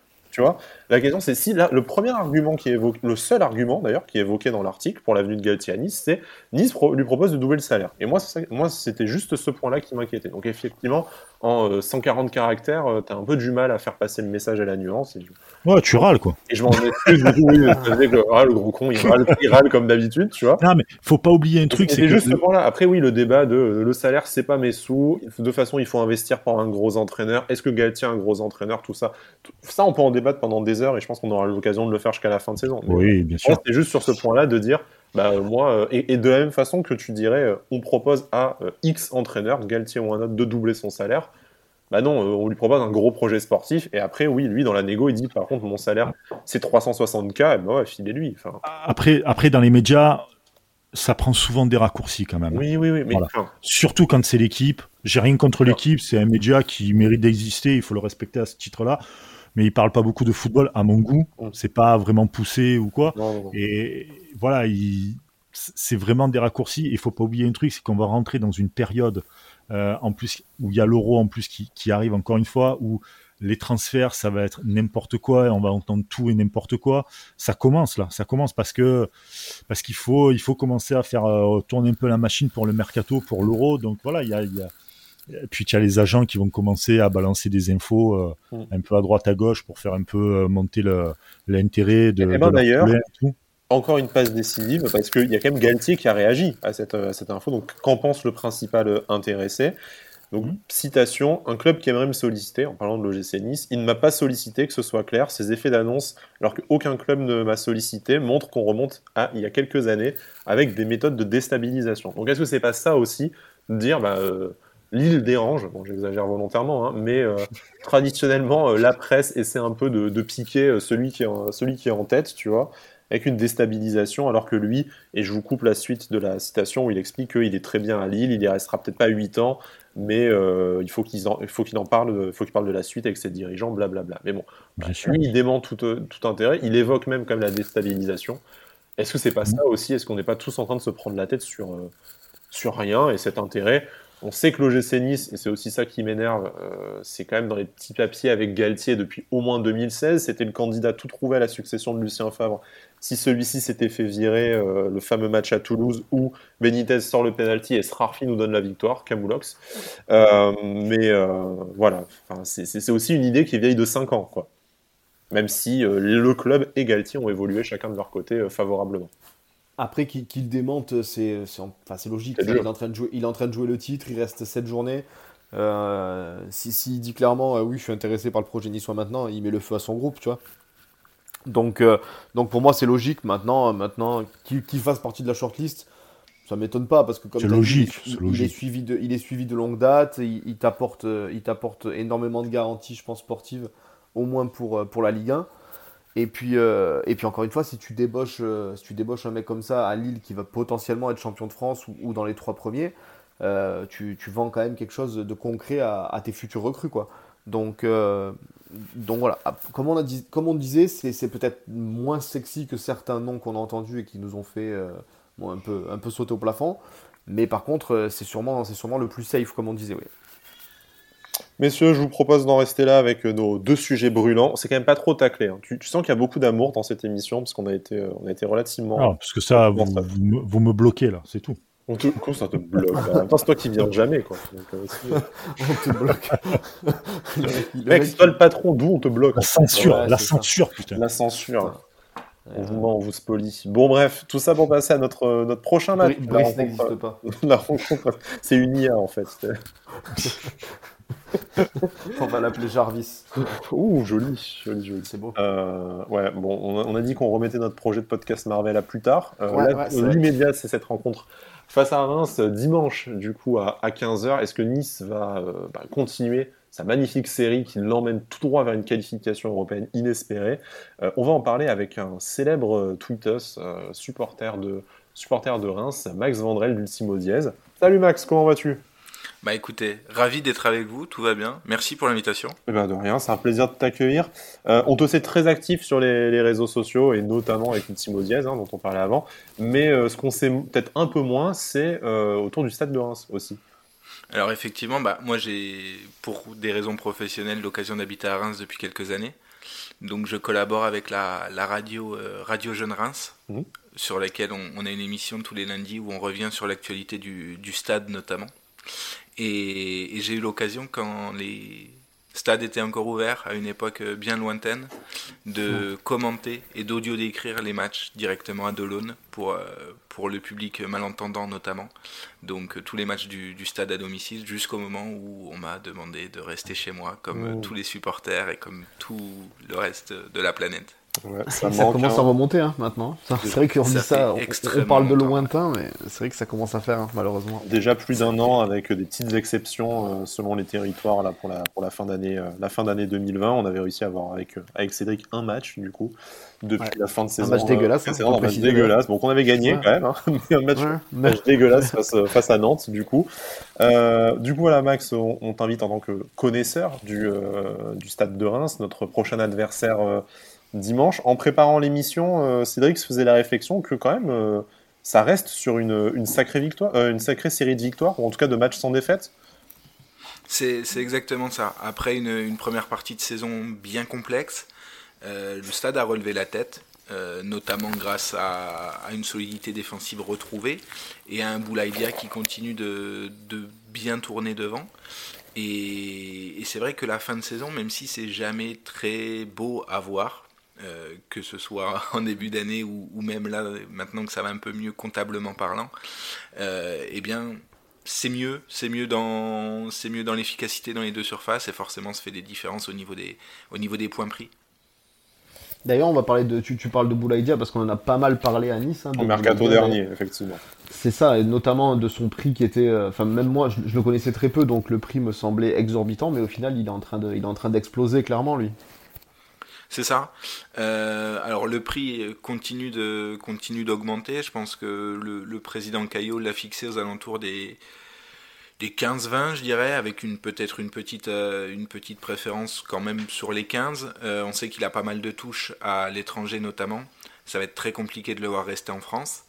La question, c'est si là, le premier argument qui est le seul argument d'ailleurs qui est évoqué dans l'article pour l'avenue de Galtier à Nice, c'est Nice lui propose de doubler le salaire. Et moi, moi c'était juste ce point-là qui m'inquiétait. Donc effectivement, en euh, 140 caractères, tu as un peu du mal à faire passer le message à la nuance. Et, Ouais, tu râles quoi. et je m'en excuse ah, le gros con, il râle, il râle comme d'habitude, tu vois. Non, mais faut pas oublier un truc, c'est que juste point-là. Après, oui, le débat de euh, le salaire, c'est pas mes sous. De toute façon, il faut investir pour un gros entraîneur. Est-ce que Galtier est un gros entraîneur Tout ça? Ça, on peut en débattre pendant des heures et je pense qu'on aura l'occasion de le faire jusqu'à la fin de saison. Mais oui, bien sûr. c'est juste sur ce point-là de dire, bah, euh, moi, euh, et, et de la même façon que tu dirais, euh, on propose à euh, X entraîneur, Galtier ou un autre, de doubler son salaire. Bah non, on lui propose un gros projet sportif et après, oui, lui, dans la négo, il dit, par contre, mon salaire, c'est 360K, et bah ouais, filez-lui. Enfin, Après, après dans les médias, ça prend souvent des raccourcis quand même. oui, oui, oui, mais Voilà. enfin, Surtout quand c'est l'équipe. J'ai rien contre l'équipe, c'est un média qui mérite d'exister, il faut le respecter à ce titre-là. Mais il parle pas beaucoup de football, à mon goût. Mm. C'est pas vraiment poussé ou quoi. non, non, non. Et voilà, il- c'est vraiment des raccourcis. Il faut pas oublier un truc, c'est qu'on va rentrer dans une période euh, en plus où il y a l'euro en plus qui, qui arrive encore une fois, où les transferts, ça va être n'importe quoi, et on va entendre tout et n'importe quoi. Ça commence là, ça commence parce que parce qu'il faut il faut commencer à faire euh, tourner un peu la machine pour le mercato, pour l'euro. Donc voilà, il y a, y puis il y a les agents qui vont commencer à balancer des infos euh, Mm. un peu à droite à gauche pour faire un peu euh, monter l'intérêt de, Eh ben, de d'ailleurs, et encore une passe décisive parce qu'il y a quand même Galtier qui a réagi à cette, à cette info. Donc, qu'en pense le principal euh, intéressé? Donc, Mhm. citation Un club qui aimerait me solliciter, en parlant de l'OGC Nice, il ne m'a pas sollicité, que ce soit clair. Ces effets d'annonce, alors qu'aucun club ne m'a sollicité, montrent qu'on remonte à il y a quelques années avec des méthodes de déstabilisation. Donc, est-ce que c'est pas ça aussi de dire bah, euh, Lille dérange, bon j'exagère volontairement, hein, mais euh, traditionnellement euh, la presse essaie un peu de, de piquer euh, celui qui, est en, celui qui est en tête, tu vois, avec une déstabilisation, alors que lui, et je vous coupe la suite de la citation où il explique qu'il est très bien à Lille, il y restera peut-être pas 8 ans, mais euh, il faut qu'il en, faut qu'il en parle, il faut qu'il parle de la suite avec ses dirigeants, blablabla. Mais bon, Bien sûr. lui il dément tout, tout intérêt, il évoque même comme la déstabilisation. Est-ce que c'est pas ça aussi? Est-ce qu'on n'est pas tous en train de se prendre la tête sur, sur rien et cet intérêt on sait que l'OGC Nice, et c'est aussi ça qui m'énerve, euh, c'est quand même dans les petits papiers avec Galtier depuis au moins 2016. C'était le candidat tout trouvé à la succession de Lucien Favre. Si celui-ci s'était fait virer, euh, le fameux match à Toulouse où Benitez sort le penalty et Srarfi nous donne la victoire, Camoulox. Euh, mais voilà, c'est- aussi une idée qui est vieille de 5 ans, quoi. Même si le club et Galtier ont évolué chacun de leur côté favorablement. Après qu'il démente, c'est enfin, logique. Il est, en train de jouer, il est en train de jouer le titre, il reste 7 journées. Euh, S'il si, dit clairement, oui, je suis intéressé par le projet niçois maintenant, il met le feu à son groupe, tu vois. Donc, donc pour moi, c'est logique maintenant, maintenant qu'il fasse partie de la shortlist ça m'étonne pas parce que comme logique, il, est suivi de, il est suivi de longue date, il, il t'apporte, il t'apporte énormément de garanties, je pense sportives, au moins pour, pour la Ligue 1. Et puis, euh, et puis encore une fois, si tu, débauches, euh, si tu débauches un mec comme ça à Lille qui va potentiellement être champion de France ou, dans les trois premiers, euh, tu, vends quand même quelque chose de concret à, tes futurs recrues. Quoi. Donc, donc voilà, ah, comme on, disait, c'est peut-être moins sexy que certains noms qu'on a entendus et qui nous ont fait un, peu, un peu sauter au plafond. Mais par contre, c'est sûrement, sûrement le plus safe, comme on disait. Oui. Messieurs, je vous propose d'en rester là avec euh, nos deux sujets brûlants. C'est quand même pas trop taclé. Hein. Tu, sens qu'il y a beaucoup d'amour dans cette émission parce qu'on a été, euh, on a été relativement. Non, parce que ça, vous, vous, me bloquez là, c'est tout. On te... Quoi, ça te bloque c'est toi qui viens jamais, quoi. Euh, on te bloque. le mec, c'est toi le patron, d'où on te bloque La censure, la censure, putain. La censure. On vous ment, on vous spolie. Bon, bref, tout ça pour passer à notre, notre prochain match. Brice n'existe pas. la rencontre, c'est une IA en fait. on va l'appeler Jarvis. Ouh, joli, joli, joli. C'est beau. Euh, ouais, bon, on a, dit qu'on remettait notre projet de podcast Marvel à plus tard. Euh, L'immédiat, c'est cette rencontre face à Reims dimanche, du coup, à, 15h. Est-ce que Nice va euh, bah, continuer sa magnifique série qui l'emmène tout droit vers une qualification européenne inespérée? Euh, On va en parler avec un célèbre tweetos, supporter, de, supporter de Reims, Max Vandrel d'Ultimo Diez. Salut Max, comment vas-tu? Bah écoutez, ravi d'être avec vous, tout va bien. Merci pour l'invitation. Eh ben de rien, c'est un plaisir de t'accueillir. Euh, on te sait très actif sur les, réseaux sociaux et notamment avec Ultimo Diaz, hein, dont on parlait avant. Mais euh, ce qu'on sait peut-être un peu moins, c'est euh, autour du stade de Reims aussi. Alors effectivement, bah, moi j'ai, pour des raisons professionnelles, l'occasion d'habiter à Reims depuis quelques années. Donc je collabore avec la, radio, radio Jeune Reims, mmh. sur laquelle on, a une émission tous les lundis où on revient sur l'actualité du, du stade notamment. Et, j'ai eu l'occasion, quand les stades étaient encore ouverts, à une époque bien lointaine, de commenter et d'audio décrire les matchs directement à Delaune pour, euh, pour le public malentendant notamment. Donc tous les matchs du, du stade à domicile jusqu'au moment où on m'a demandé de rester chez moi comme tous les supporters et comme tout le reste de la planète ça, commence à remonter hein, maintenant. C'est vrai qu'on dit ça, on, parle de lointain, mais c'est vrai que ça commence à faire hein, malheureusement. Déjà plus d'un an avec des petites exceptions euh, selon les territoires là pour la pour la fin d'année euh, la fin d'année 2020, on avait réussi à avoir avec euh, avec Cédric un match du coup depuis la fin de saison. Un match dégueulasse. un match dégueulasse. Donc on avait gagné quand même, hein, un match, match dégueulasse face, face, à Nantes du coup. du coup voilà Max, on, t'invite en tant que connaisseur du du stade de Reims, notre prochain adversaire dimanche. En préparant l'émission, euh, Cédric se faisait la réflexion que quand même, euh, ça reste sur une, sacrée victoire, euh, une sacrée série de victoires, ou en tout cas de matchs sans défaite. C'est exactement ça. Après une, première partie de saison bien complexe, le stade a relevé la tête. notamment grâce à, une solidité défensive retrouvée et à un Boulaïdia qui continue de, bien tourner devant. Et, et c'est vrai que la fin de saison, même si c'est jamais très beau à voir, euh, que ce soit en début d'année ou, même là, maintenant que ça va un peu mieux comptablement parlant, euh, eh bien, c'est mieux, c'est mieux dans, c'est mieux dans l'efficacité dans les deux surfaces et forcément, ça fait des différences au niveau des, au niveau des points pris. D'ailleurs, on va parler de, tu, tu parles de Boulaïdia parce qu'on en a pas mal parlé à Nice. Hein, Au mercato dernier, effectivement. C'est ça, et notamment de son prix qui était, euh, enfin même moi, je, je, le connaissais très peu, donc le prix me semblait exorbitant, mais au final, il est en train de, il est en train d'exploser clairement lui. C'est ça. Euh, alors le prix continue de continue d'augmenter. Je pense que le, président Caillot l'a fixé aux alentours des des 15-20, je dirais, avec une peut-être une petite euh, une petite préférence quand même sur les 15. Euh, on sait qu'il a pas mal de touches à l'étranger notamment. Ça va être très compliqué de le voir rester en France.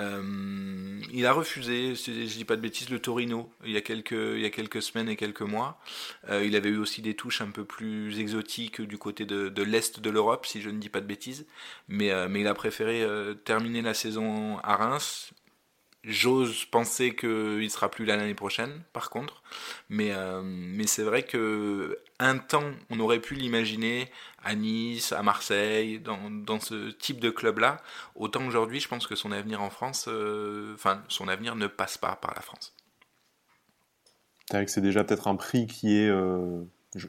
Euh, il a refusé, je dis pas de bêtises, le Torino il y a quelques, il y a quelques semaines et quelques mois. Euh, il avait eu aussi des touches un peu plus exotiques du côté de, l'Est de l'Europe, si je ne dis pas de bêtises. Mais, euh, mais il a préféré terminer la saison à Reims. J'ose penser qu'il sera plus là l'année prochaine, par contre. Mais, mais c'est vrai que un temps, on aurait pu l'imaginer à Nice, à Marseille, dans, dans ce type de club-là. Autant aujourd'hui, je pense que son avenir en France, euh, enfin, son avenir ne passe pas par la France. C'est déjà peut-être un prix qui est, euh,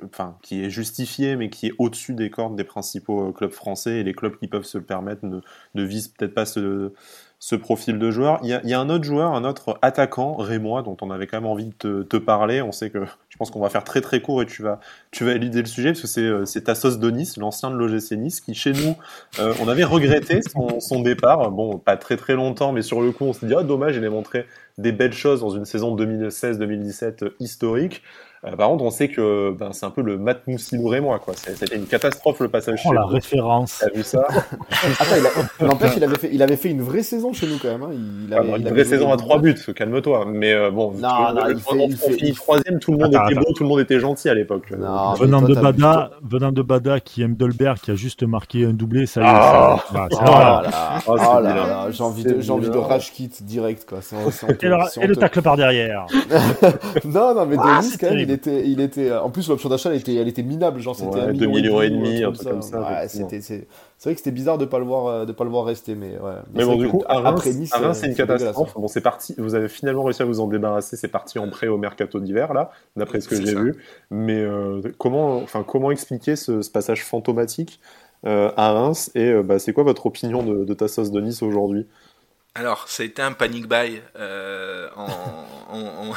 enfin, qui est justifié, mais qui est au-dessus des cordes des principaux clubs français. Et les clubs qui peuvent se le permettre ne visent peut-être pas ce, ce profil de joueur. Il y, a, un autre joueur, un autre attaquant, Rémois, dont on avait quand même envie de te, parler. On sait que je pense qu'on va faire très très court et tu vas, tu vas éluder le sujet parce que c'est, euh, c'est Tassos Donis, l'ancien de l'OGC Nice, qui chez nous, euh, on avait regretté son, son, départ. Bon, pas très très longtemps, mais sur le coup, on s'est dit, ah dommage, il a montré des belles choses dans une saison 2016-2017 historique. Euh, par contre, on sait que ben, c'est un peu le Matt Moussilou et moi, quoi. C'était une catastrophe le passage oh, chez la référence. T'as vu ça Attends, il, n'empêche, il avait fait, il avait fait une vraie saison chez nous quand même. Hein. Il, avait, une vraie saison à trois buts. Calme-toi. Mais euh, bon, non, non, il fait, il fait... troisième, tout le monde était beau, tout le monde était gentil à l'époque. Venant de Bada, venant de Bada, qui aime Dolberg, qui a juste marqué un doublé, ça y est. Ah, ah, oh là là, j'ai envie de, rage kit direct, quoi. Et le tacle par derrière. Non, non, mais ah, Denis quand même il était, il était. En plus, l'option d'achat, elle était, elle était minable. Genre, c'était ouais, 2 millions et demi, un truc comme ça. Ouais, c'était, c'est, vrai que c'était bizarre de pas le voir, euh, de pas le voir rester, mais ouais. Mais, bon, du coup, à Reims, nice, c'est une catastrophe. Bon, c'est parti. Vous avez finalement réussi à vous en débarrasser. C'est parti en prêt au mercato d'hiver, là, d'après ce que j'ai vu. Mais euh, comment, enfin, comment expliquer ce, ce passage fantomatique euh, à Reims? Et euh, bah, c'est quoi votre opinion de, de Tassos de Nice aujourd'hui? Alors, ça a été un panic buy euh, en,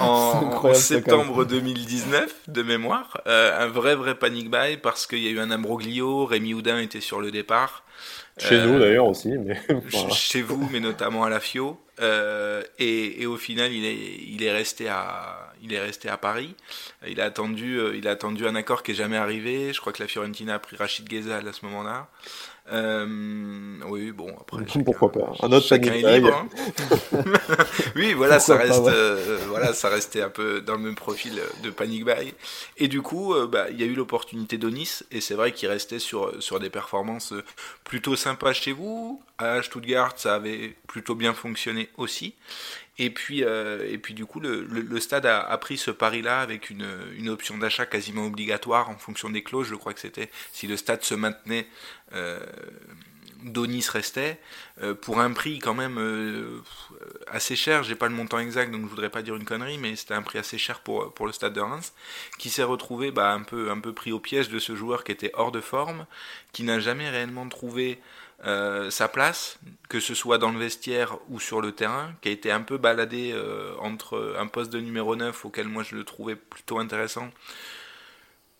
en, septembre 2019, de mémoire. Euh, un vrai, vrai panic buy parce qu'il y a eu un ambroglio, Rémi Houdin était sur le départ. Chez nous euh, d'ailleurs aussi. Mais Chez vous, mais notamment à la FIO. Et, et, au final, il est, il, est resté à, il est resté à Paris. Il a, attendu, il a attendu un accord qui n'est jamais arrivé. Je crois que la Fiorentina a pris Rachid Ghezal à ce moment-là. Euh, oui, bon, après. Pourquoi pas Un autre chacun est libre. Hein. oui, voilà, ça reste, euh, voilà, ça restait un peu dans le même profil de Panic Buy. Et du coup, euh, bah, il y a eu l'opportunité d'Onis, et c'est vrai qu'il restait sur, sur des performances plutôt sympas chez vous. À Stuttgart, ça avait plutôt bien fonctionné aussi. Et puis, euh, et puis du coup, le, le, stade a, a, pris ce pari-là avec une, une option d'achat quasiment obligatoire en fonction des clauses. Je crois que c'était si le stade se maintenait, euh, Donis restait euh, pour un prix quand même euh, assez cher. J'ai pas le montant exact, donc je voudrais pas dire une connerie, mais c'était un prix assez cher pour pour le stade de Reims, qui s'est retrouvé bah, un peu un peu pris au piège de ce joueur qui était hors de forme, qui n'a jamais réellement trouvé euh, sa place, que ce soit dans le vestiaire ou sur le terrain, qui a été un peu baladé euh, entre un poste de numéro 9 auquel moi je le trouvais plutôt intéressant,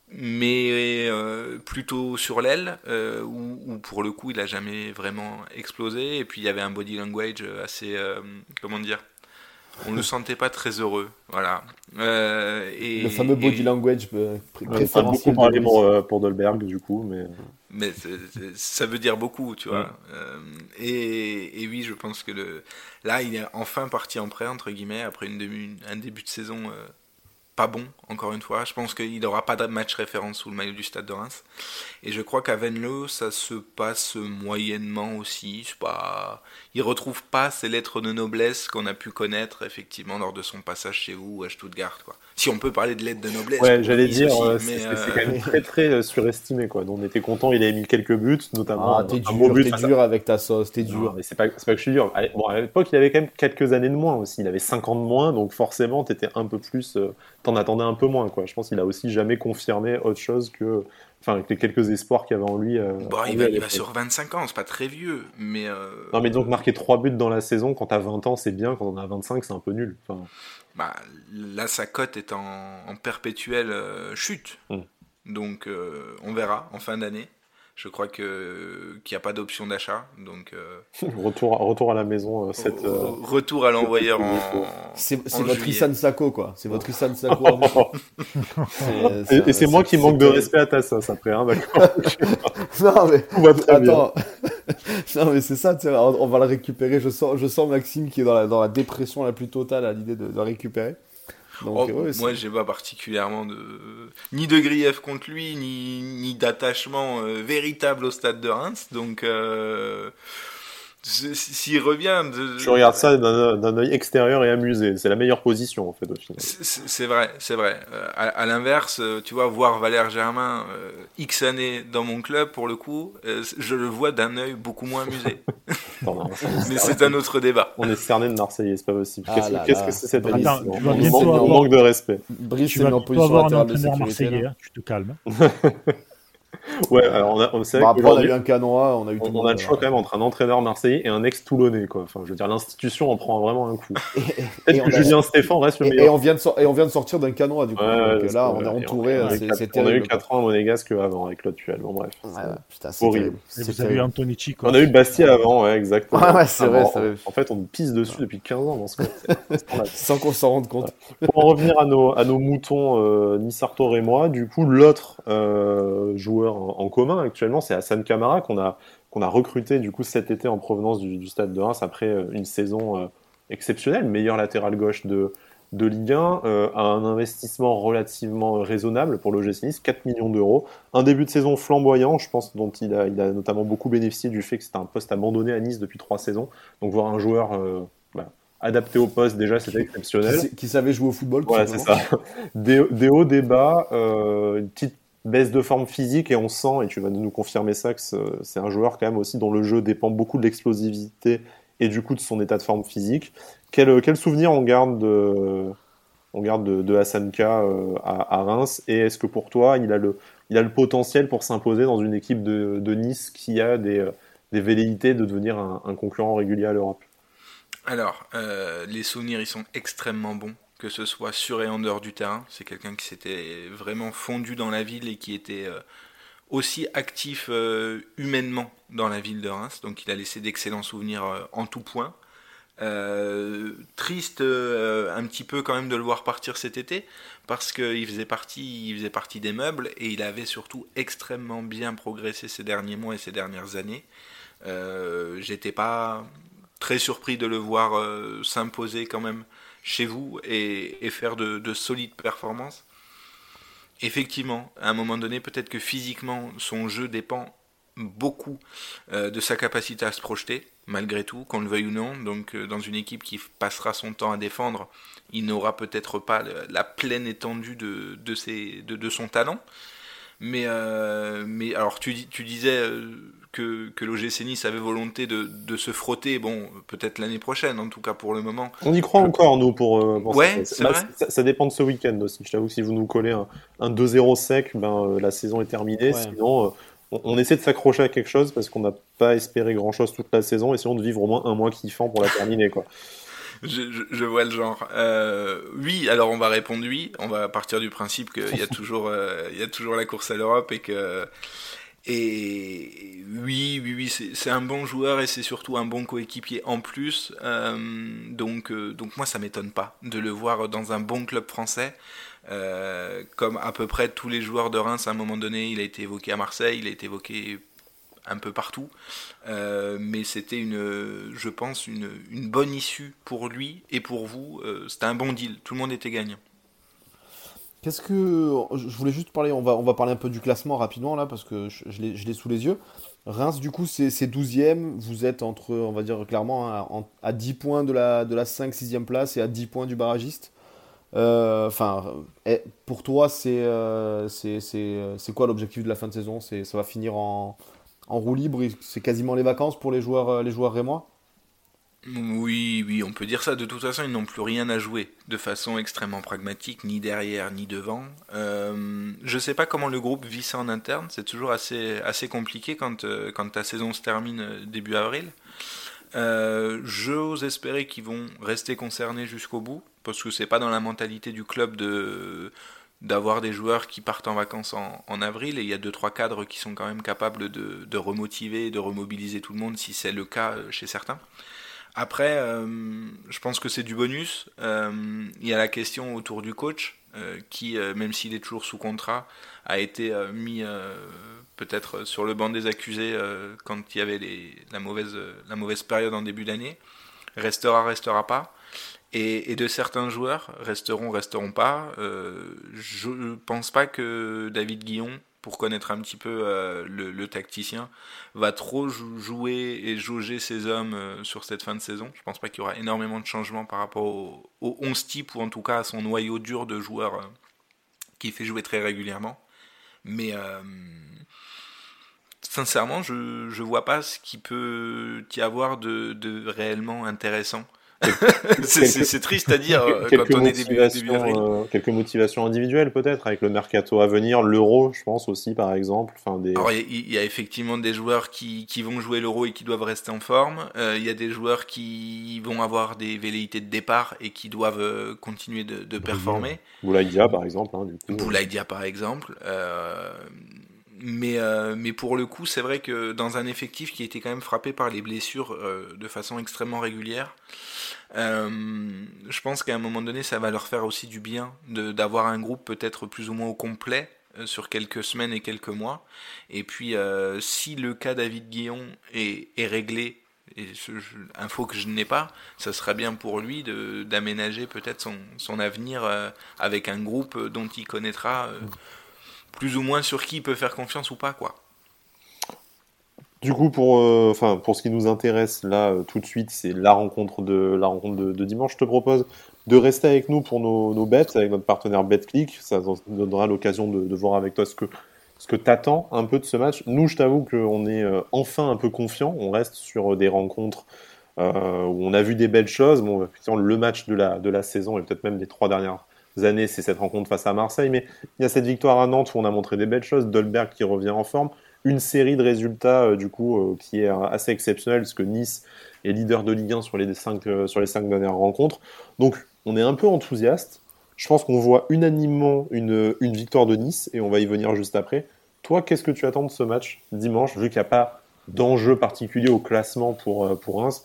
mais euh, plutôt sur l'aile, où, pour le coup il a jamais vraiment explosé, et puis il y avait un body language assez, comment dire, on ne le sentait pas très heureux, voilà. et, le fameux body language préférentiel. beaucoup pour, pour Dolberg du coup, mais mais ça veut dire beaucoup, tu vois. Euh, et, et, oui, je pense que le, là, il est enfin parti en prêt, entre guillemets, après une début, un début de saison euh, pas bon, encore une fois. Je pense qu'il n'aura pas de match référence sous le maillot du Stade de Reims. Et je crois qu'à Venlo, ça se passe moyennement aussi. Pas... Il retrouve pas ces lettres de noblesse qu'on a pu connaître, effectivement, lors de son passage chez vous à Stuttgart, quoi si on peut parler de l'aide de noblesse. Ouais, j'allais dire, euh, c'est quand même euh, très très euh, surestimé quoi. Donc on était content, il avait mis quelques buts, notamment. Ah, t'es dur, t'es dur avec ta sauce, t'es dur. mais c'est pas, pas que je suis dur. Bon, à l'époque, il avait quand même quelques années de moins aussi. Il avait 5 ans de moins, donc forcément, t'étais un peu plus, t'en attendais un peu moins quoi. Je pense qu'il a aussi jamais confirmé autre chose que, enfin, avec les quelques espoirs qu'il y avait en lui. bon, il, va, il va, sur 25 ans, c'est pas très vieux, mais. Non, mais donc marquer 3 buts dans la saison quand t'as 20 ans, c'est bien. Quand on a 25, c'est un peu nul. Enfin bah, là, sa cote est en, perpétuelle euh, chute. Hmm. Donc, euh, on verra en fin d'année. Je crois que qu'il n'y a pas d'option d'achat, donc euh, retour retour à la maison. Cette, Retour à l'envoyeur en. C'est votre Isan Sako quoi. C'est votre Isan Sako. et c'est moi qui manque de respect à ta sauce après, hein, non mais attends. non mais c'est ça, on va le récupérer. Je sens, je sens Maxime qui est dans la, dans la dépression la plus totale à l'idée de, de récupérer. Donc, oh, moi, j'ai pas particulièrement de ni de grief contre lui, ni, ni d'attachement euh, véritable au stade de Reims. Donc, euh, s'il revient. De... Tu regardes ça d'un œil extérieur et amusé. C'est la meilleure position, en fait, au final. C'est vrai, c'est vrai. Euh, à, l'inverse, euh, tu vois, voir Valère Germain euh, X années dans mon club, pour le coup, je le vois d'un œil beaucoup moins amusé. Mais c'est un autre débat. On est cerné de Marseillais, c'est pas possible. Ah Qu'est-ce que c'est cette Attends, on, manque, de respect. Brice, tu vas avoir un entraîneur marseillais, hein, tu te calmes. Ouais, alors on a, on, bah, après, on a eu un canois, on a eu on, on a le choix quand même entre un entraîneur marseillais et un ex-toulonnais, quoi. Enfin, je veux dire, l'institution en prend vraiment un coup. Peut-être que Julien Stéphane reste le meilleur. Et on vient de, et on vient de sortir d'un canois, du coup. Ouais, donc, là, on est entouré. On, on a eu 4 ans à Monégasque avant avec l'autre Bon, bref. c'est horrible. vous avez eu Anthony On a eu Bastille avant, ouais, exactement. Ouais, c'est vrai, En fait, on pisse dessus depuis 15 ans dans ce Sans qu'on s'en rende compte. Pour en revenir à nos moutons, euh, Nissartor et moi, du coup, l'autre euh, joueur en commun actuellement, c'est Hassan Kamara qu'on a, qu'on a recruté du coup cet été en provenance du, stade de Reims après euh, une saison euh, exceptionnelle, meilleur latéral gauche de, de Ligue 1, euh, à un investissement relativement raisonnable pour l'OGC Nice, 4 millions d'euros. Un début de saison flamboyant, je pense, dont il a, il a notamment beaucoup bénéficié du fait que c'était un poste abandonné à Nice depuis trois saisons. Donc voir un joueur bah, adapté au poste, déjà, c'était exceptionnel. Qui, savait jouer au football. Ouais, c'est ça. Des, des hauts, des bas, une petite baisse de forme physique et on sent, et tu vas nous confirmer ça, que c'est un joueur quand même aussi dont le jeu dépend beaucoup de l'explosivité et du coup de son état de forme physique. Quel, quel souvenir on garde de, on garde de, euh, à, Reims? Et est-ce que pour toi il a le, il a le potentiel pour s'imposer dans une équipe de, Nice qui a des, des velléités de devenir un, concurrent régulier à l'Europe? Alors, euh, les souvenirs ils sont extrêmement bons que ce soit sur et en dehors du terrain. C'est quelqu'un qui s'était vraiment fondu dans la ville et qui était euh, aussi actif euh, humainement dans la ville de Reims. Donc il a laissé d'excellents souvenirs euh, en tout point. triste un petit peu quand même de le voir partir cet été parce qu'il faisait partie, il faisait partie des meubles et il avait surtout extrêmement bien progressé ces derniers mois et ces dernières années. J'étais pas très surpris de le voir s'imposer quand même chez vous et, faire de, solides performances. Effectivement, à un moment donné, peut-être que physiquement, son jeu dépend beaucoup euh, de sa capacité à se projeter, malgré tout, qu'on le veuille ou non. Donc, euh, dans une équipe qui passera son temps à défendre, il n'aura peut-être pas la pleine étendue de, de, ses, de, son talent. Mais, euh, mais alors, tu, tu disais que, que l'OGC Nice avait volonté de, de se frotter, bon, peut-être l'année prochaine, en tout cas pour le moment. On y croit encore, nous, pour, euh, ouais, ça. Ça, dépend de ce week-end aussi. Je t'avoue que si vous nous collez un, un 2-0 sec, ben, euh, la saison est terminée. Sinon, euh, on, essaie de s'accrocher à quelque chose parce qu'on n'a pas espéré grand-chose toute la saison, et sinon de vivre au moins un mois kiffant pour la terminer, quoi. Je, je, vois le genre. Euh, oui, alors on va répondre oui. On va partir du principe qu'il y a toujours, il y a toujours la course à l'Europe et que et oui, oui, oui, c'est un bon joueur et c'est surtout un bon coéquipier en plus. Euh, donc, euh, donc moi, ça m'étonne pas de le voir dans un bon club français. Euh, comme à peu près tous les joueurs de Reims, à un moment donné, il a été évoqué à Marseille, il a été évoqué un peu partout. mais c'était une, je pense, une, une, bonne issue pour lui et pour vous. c'était un bon deal. Tout le monde était gagnant. Qu'est-ce que. Je voulais juste parler, on va, on va parler un peu du classement rapidement là, parce que je, je l'ai sous les yeux. Reims, du coup, c'est 12e. Vous êtes entre, on va dire clairement, hein, à 10 points de la, de la 5-6e place et à 10 points du barragiste. Euh, enfin, eh, pour toi, euh, c'est quoi l'objectif de la fin de saison? Ça va finir en, en roue libre C'est quasiment les vacances pour les joueurs, les joueurs rémois? Oui, oui, on peut dire ça. De toute façon, ils n'ont plus rien à jouer de façon extrêmement pragmatique, ni derrière, ni devant. Euh, je ne sais pas comment le groupe vit ça en interne. C'est toujours assez, assez compliqué quand, euh, quand ta saison se termine euh, début avril. J'ose espérer qu'ils vont rester concernés jusqu'au bout, parce que c'est pas dans la mentalité du club de d'avoir des joueurs qui partent en vacances en, avril et il y a deux trois cadres qui sont quand même capables de, de remotiver, de remobiliser tout le monde si c'est le cas chez certains. Après, euh, je pense que c'est du bonus. Euh, il y a la question autour du coach, euh, qui, même s'il est toujours sous contrat, a été mis peut-être sur le banc des accusés quand il y avait la, mauvaise, la mauvaise période en début d'année. Restera, restera pas. Et, et, de certains joueurs, resteront, resteront pas. je ne pense pas que David Guillon pour connaître un petit peu le, tacticien, va trop jouer et jauger ses hommes sur cette fin de saison. Je pense pas qu'il y aura énormément de changements par rapport au, au 11 type ou en tout cas à son noyau dur de joueurs qui fait jouer très régulièrement. Mais sincèrement, je ne vois pas ce qui peut y avoir de, de réellement intéressant c'est triste à dire euh, quand on est début, euh, quelques motivations individuelles peut-être avec le mercato à venir, l'euro, je pense aussi par exemple. Enfin, des... il y, a effectivement des joueurs qui, qui vont jouer l'euro et qui doivent rester en forme. Euh, il y a des joueurs qui vont avoir des velléités de départ et qui doivent continuer de, de performer. Boulaïdia par exemple. Hein, Boulaïdia par exemple mais, mais pour le coup, c'est vrai que dans un effectif qui était quand même frappé par les blessures de façon extrêmement régulière, euh, je pense qu'à un moment donné, ça va leur faire aussi du bien d'avoir un groupe peut-être plus ou moins au complet euh, sur quelques semaines et quelques mois. Et puis, euh, si le cas David Guillon est, est réglé, et ce, info que je n'ai pas, ça serait bien pour lui d'aménager peut-être son, son, avenir avec un groupe dont il connaîtra plus ou moins sur qui il peut faire confiance ou pas, quoi. Du coup, pour, euh, enfin, pour ce qui nous intéresse là euh, tout de suite, c'est la rencontre de la rencontre de, dimanche. Je te propose de rester avec nous pour nos, nos bets avec notre partenaire BetClick. Ça nous donnera l'occasion de, voir avec toi ce que ce que t'attends un peu de ce match. Nous, je t'avoue qu'on est euh, enfin un peu confiant. On reste sur des rencontres où on a vu des belles choses. Bon, le match de la de la saison et peut-être même des trois dernières années, c'est cette rencontre face à Marseille. Mais il y a cette victoire à Nantes où on a montré des belles choses. Dolberg qui revient en forme une série de résultats euh, du coup euh, qui est assez exceptionnelle parce que Nice est leader de Ligue 1 sur les cinq euh, dernières rencontres. Donc on est un peu enthousiaste. Je pense qu'on voit unanimement une, victoire de Nice et on va y venir juste après. Toi, qu'est-ce que tu attends de ce match dimanche vu qu'il n'y a pas d'enjeu particulier au classement pour pour Reims?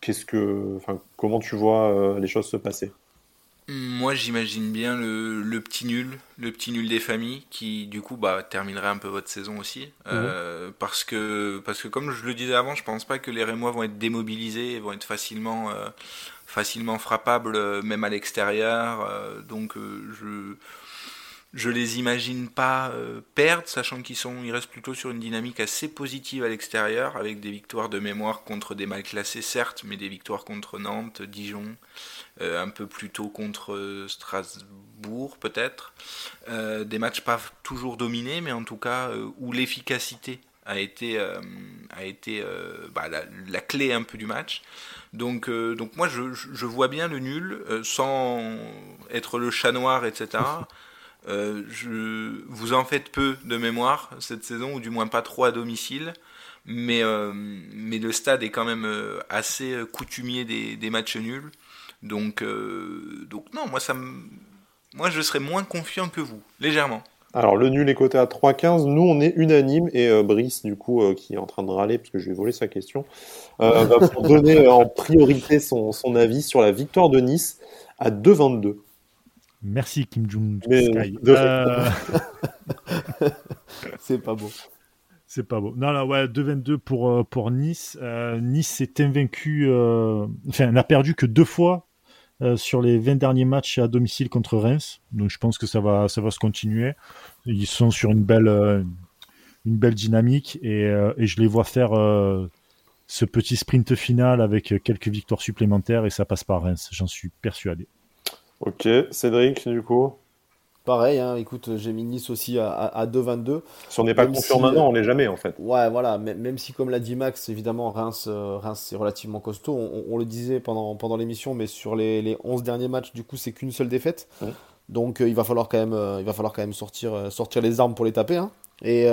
Qu'est-ce que, comment tu vois les choses se passer? Moi, j'imagine bien le, petit nul, le petit nul des familles, qui du coup bah, terminerait un peu votre saison aussi. Euh, mhm. parce, que, parce que, comme je le disais avant, je pense pas que les Rémois vont être démobilisés, vont être facilement, euh, facilement frappables, euh, même à l'extérieur. donc, je je les imagine pas euh, perdre, sachant qu'ils sont, ils restent plutôt sur une dynamique assez positive à l'extérieur, avec des victoires de mémoire contre des mal classés certes, mais des victoires contre Nantes, Dijon, euh, un peu plus tôt contre euh, Strasbourg peut-être, des matchs pas toujours dominés, mais en tout cas où l'efficacité a été, a été bah, la, clé un peu du match. Donc, donc moi je, je, vois bien le nul, sans être le chat noir, etc. Euh, je, vous en faites peu de mémoire cette saison, ou du moins pas trop à domicile. Mais, euh, mais le stade est quand même euh, assez coutumier des, des matchs nuls. Donc, donc non, moi, ça moi je serais moins confiant que vous, légèrement. Alors le nul est coté à 3,15. Nous on est unanime et Brice du coup qui est en train de râler parce que je vais voler sa question va donner en priorité son, son, avis sur la victoire de Nice à 2,22. Merci Kim Jong Sky. Euh, c'est pas beau. C'est pas beau. Non, non, ouais, 2-22 pour, euh, pour Nice. Euh, nice s'est invaincu, enfin, n'a perdu que deux fois sur les 20 derniers matchs à domicile contre Reims. Donc je pense que ça va, ça va se continuer. Ils sont sur une belle, une belle dynamique et, et je les vois faire ce petit sprint final avec quelques victoires supplémentaires et ça passe par Reims. J'en suis persuadé. Ok, Cédric, du coup Pareil, hein, écoute, j'ai mis Nice aussi à, à, 2-22. Si on n'est pas confiant maintenant, on l'est jamais en fait. Ouais, voilà, même si comme l'a dit Max, évidemment, Reims, euh, Reims c'est relativement costaud. On, le disait pendant, pendant l'émission, mais sur les, les 11 derniers matchs, du coup, c'est qu'une seule défaite. Donc euh, il va falloir quand même, euh, il va falloir quand même sortir, sortir les armes pour les taper. Hein. Et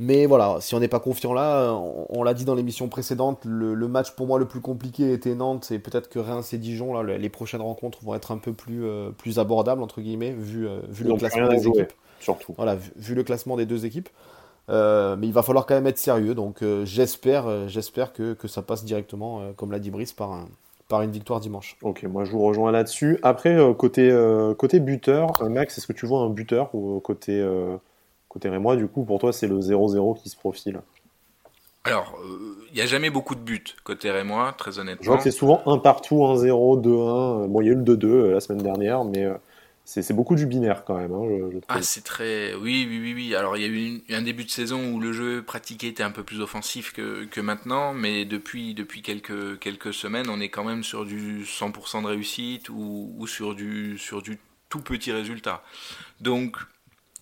mais voilà, si on n'est pas confiant là, on, l'a dit dans l'émission précédente, le, match pour moi le plus compliqué était Nantes et peut-être que Reims et Dijon, là, les prochaines rencontres vont être un peu plus, euh, plus abordables, entre guillemets, vu, euh, vu le classement des équipes. Surtout. Voilà, vu, le classement des deux équipes. Euh, mais il va falloir quand même être sérieux, donc j'espère, j'espère que, que, ça passe directement, comme l'a dit Brice, par, un, par une victoire dimanche. Ok, moi je vous rejoins là-dessus. Après, côté, côté buteur, Max, est-ce que tu vois un buteur ou côté Côté Rémois, du coup, pour toi, c'est le 0-0 qui se profile alors, il n'y a jamais beaucoup de buts côté Rémois, très honnêtement. Je vois que c'est souvent un partout, 1-0, 2-1. Bon, il y a eu le 2-2 euh, la semaine dernière, mais euh, c'est beaucoup du binaire quand même. Hein, je, je Ah, c'est très. Oui, oui, oui, oui. Alors, il y a eu une- un début de saison où le jeu pratiqué était un peu plus offensif que, que maintenant, mais depuis, depuis quelques, quelques semaines, on est quand même sur du 100% de réussite ou, ou sur, du, sur du tout petit résultat. Donc,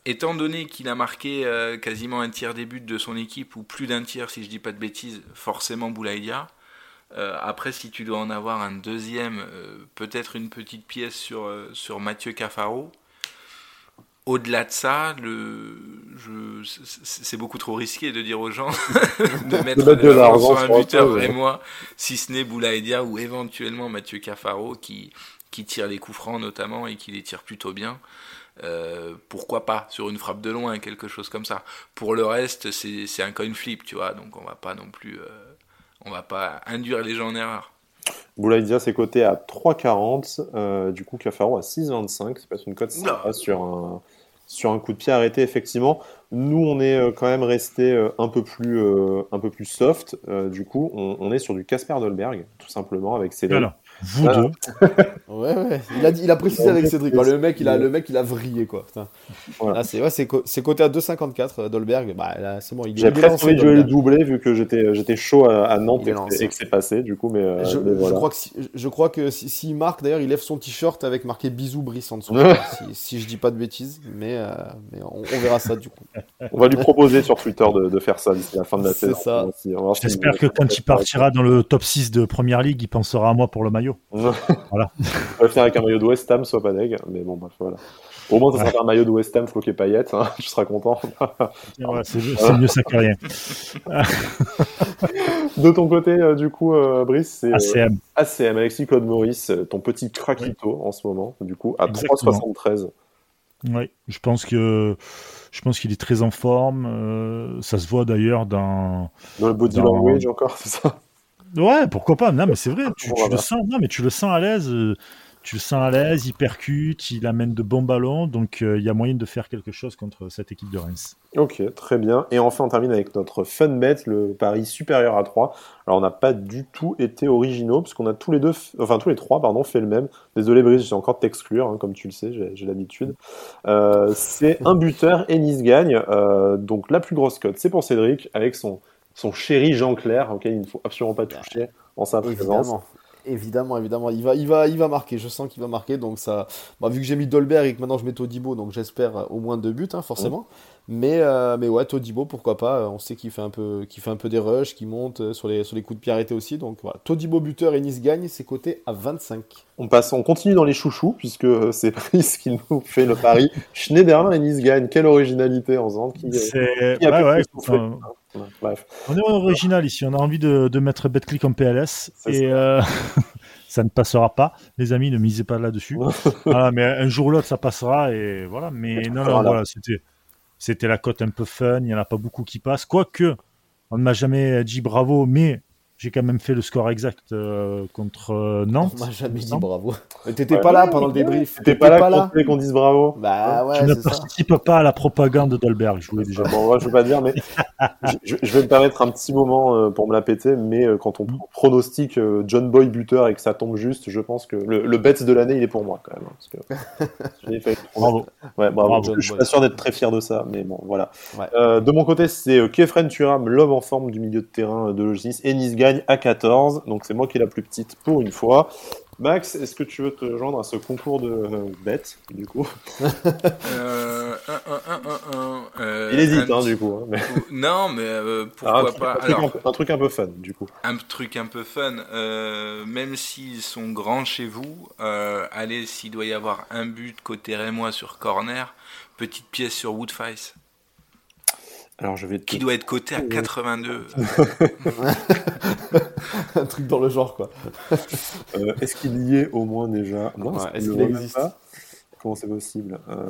étant donné qu'il a marqué euh, quasiment un tiers des buts de son équipe, ou plus d'un tiers si je dis pas de bêtises, forcément Boulaïdia. Euh, après, si tu dois en avoir un deuxième, euh, peut-être une petite pièce sur, sur Mathieu Cafaro. Au-delà de ça, le, je, c'est beaucoup trop risqué de dire aux gens de mettre, de l'argent sur un buteur ouais. rémois, si ce n'est Boulaïdia ou éventuellement Mathieu Cafaro qui, qui tire les coups francs notamment et qui les tire plutôt bien. Euh, pourquoi pas sur une frappe de loin, quelque chose comme ça. Pour le reste, c'est un coin flip, tu vois, donc on va pas non plus, euh, on va pas induire les gens en erreur. Boulaïdia, c'est coté à 3,40. euh, du coup, Cafaro à 6,25. C'est pas une cote sympa sur un, sur un coup de pied arrêté, effectivement. Nous, on est euh, quand même resté un, peu plus, euh, un peu plus soft. Euh, du coup, on, on est sur du Casper Dolberg, tout simplement, avec ses Alors, vous Voilà. deux, Ouais, ouais. Il a, dit- il a précisé avec Cédric. quoi. Le mec, il a, le mec, il a vrillé, quoi. Voilà. Là, c'est ouais, c'est co- coté à 2,54, euh, Dolberg. Bah, c'est bon. Il, J'ai presque envie de jouer le doublé vu que j'étais chaud à, à Nantes et et que c'est passé du coup mais, euh, Je, mais je voilà. crois que si, je crois que si- s'il marque, d'ailleurs, il lève son t-shirt avec marqué bisous Brice en dessous. si, si je dis pas de bêtises, mais, euh, mais on, on verra ça du coup. on va lui proposer sur Twitter de, de faire ça d'ici la fin de la C'est saison. ça. J'espère que quand il partira dans le top 6 de Première Ligue, il pensera à moi pour le maillot. Voilà. On va finir avec un maillot de West Ham, soit pas deg, mais bon bref voilà. Au moins ça sera Ouais. un maillot de West Ham floqué paillettes, hein, tu seras content. Ouais, c'est c'est mieux ça que rien. De ton côté euh, du coup euh, Brice, c'est euh, ACM. ACM Alexis Claude Maurice, euh, ton petit craquito en ce moment du coup à Exactement. 3,73. Oui, je pense que je pense qu'il est très en forme. ça se voit d'ailleurs dans. Dans le body Dans- language encore, c'est ça? Ouais, pourquoi pas. Non, mais c'est vrai. Tu, Bon, tu le sens. Non, mais tu le sens à l'aise. euh, Tu le sens à l'aise. Il percute. Il amène de bons ballons. Donc euh, il y a moyen de faire quelque chose contre cette équipe de Reims. Ok, très bien. Et enfin, on termine avec notre fun bet, le pari supérieur à 3. Alors, on n'a pas du tout été originaux, parce qu'on a tous les deux, enfin tous les trois, pardon, fait le même. Désolé, Brice, j'ai encore t'exclure, hein, comme tu le sais, j'ai j'ai l'habitude. Euh, c'est un buteur et Nice gagne. Euh, donc, la plus grosse cote, c'est pour Cédric, avec son, son chéri Jean-Claire, auquel il ne faut absolument pas toucher en sa présence. Évidemment. Évidemment, évidemment, il va, il va, il va marquer. Je sens qu'il va marquer. Donc ça, bah, vu que j'ai mis Dolberg et que maintenant je mets Todibo, donc j'espère au moins deux buts, hein, forcément. Mais, euh, mais ouais, Todibo, pourquoi pas. euh, On sait qu'il fait un peu, qu'il fait un peu des rushs, qu'il monte euh, sur les, sur les coups de pied arrêtés aussi. Donc voilà, Todibo buteur et Nice gagne, c'est coté à 25. On passe, on continue dans les chouchous, puisque c'est Brice qui nous fait le pari. Schneiderlin et Nice gagne. Quelle originalité en faisant qui, C'est qui a ouais, pu ouais, souffler. écoute, Bref. On est original ici. On a envie de, de mettre BetClick en PLS et euh, ça ne passera pas. Les amis, ne misez pas là-dessus. voilà, mais un jour ou l'autre, ça passera et voilà. Mais non, non, là. voilà, c'était c'était la cote un peu fun. Il y en a pas beaucoup qui passent. Quoique, on ne m'a jamais dit bravo, mais j'ai quand même fait le score exact euh, contre euh, On Nantes. m'a jamais dit bravo. T'étais Ouais. pas là pendant le débrief. T'es pas là tu voulais qu'on dise bravo Bah ouais, je ne participe pas à la propagande d'Alberg, je vous l'ai déjà. Bon, moi, je veux pas dire, mais je, vais me permettre un petit moment euh, pour me la péter, mais euh, quand on pronostique euh, John Boy buteur et que ça tombe juste, je pense que le, le bet de l'année, il est pour moi quand même. hein, parce que j'ai fait- Bravo. Ouais, bravo. Bravo, je, je suis pas sûr d'être très fier de ça, mais bon, voilà. Ouais. Euh, de mon côté, c'est euh, Kefren Turam, l'homme en forme du milieu de terrain de Logis, et Nice gagne à 14, donc c'est moi qui ai la plus petite pour une fois. Max, est-ce que tu veux te joindre à ce concours de euh, bêtes, du coup? Euh, un, un, un, un, un, euh, Il hésite, hein, du coup. hein, mais... Non, mais euh, Ah, un, pourquoi truc, pas un truc un Alors, peu- un truc un peu fun, du coup. un truc un peu fun, même s'ils sont grands chez vous, allez, s'il doit y avoir un but côté Rémois sur corner, petite pièce sur Woodface, Alors, je vais te... qui doit être coté à 82. Un truc dans le genre, quoi. Euh, Est-ce qu'il y est au moins déjà? Non, Ouais, est-ce qu'il existe? pas Comment c'est possible? Euh...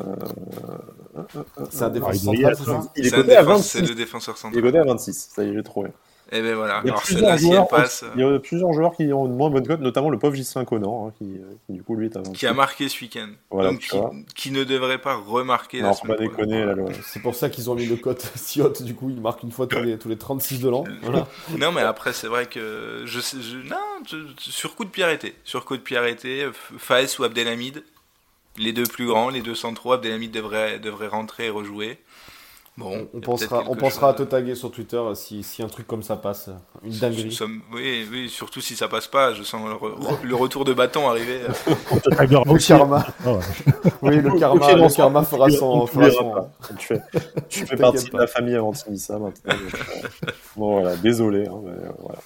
C'est un Ah, défense il doit y central, c'est ça. Il est C'est un coté à défense- 26. C'est le défenseur Il est coté à 26, ça y est, j'ai trouvé. Et ben voilà. Il y, a Alors plusieurs si joueurs, passe, il y a plusieurs joueurs qui ont une moins bonne cote, notamment le pauvre Gislain Conan, hein, qui, euh, qui, du coup lui est à 26. qui a marqué ce week-end. Voilà, Donc qui, ne devrait pas remarquer Non, la faut pas semaine déconner, C'est pour ça qu'ils ont mis le cote si haute, du coup, il marque une fois tous les, tous les 36 de l'an. Voilà. Non, mais après, c'est vrai que je sais, je- non, je- sur coup de pied arrêté, sur coup de pied arrêté, Faes ou Abdelhamid, les deux plus grands, les deux centraux, Abdelhamid devrait, devrait rentrer et rejouer. Bon, on, pensera, on pensera à te taguer sur Twitter si, si, un truc comme ça passe, une dinguerie. oui, oui, surtout si ça passe pas, je sens le, retour de bâton arriver. on te taguera le karma. Oh, oui, le karma, le karma fera son. Fera son... Tu fais, tu fais partie de la famille avant ça maintenant. bon voilà, désolé, hein, mais voilà,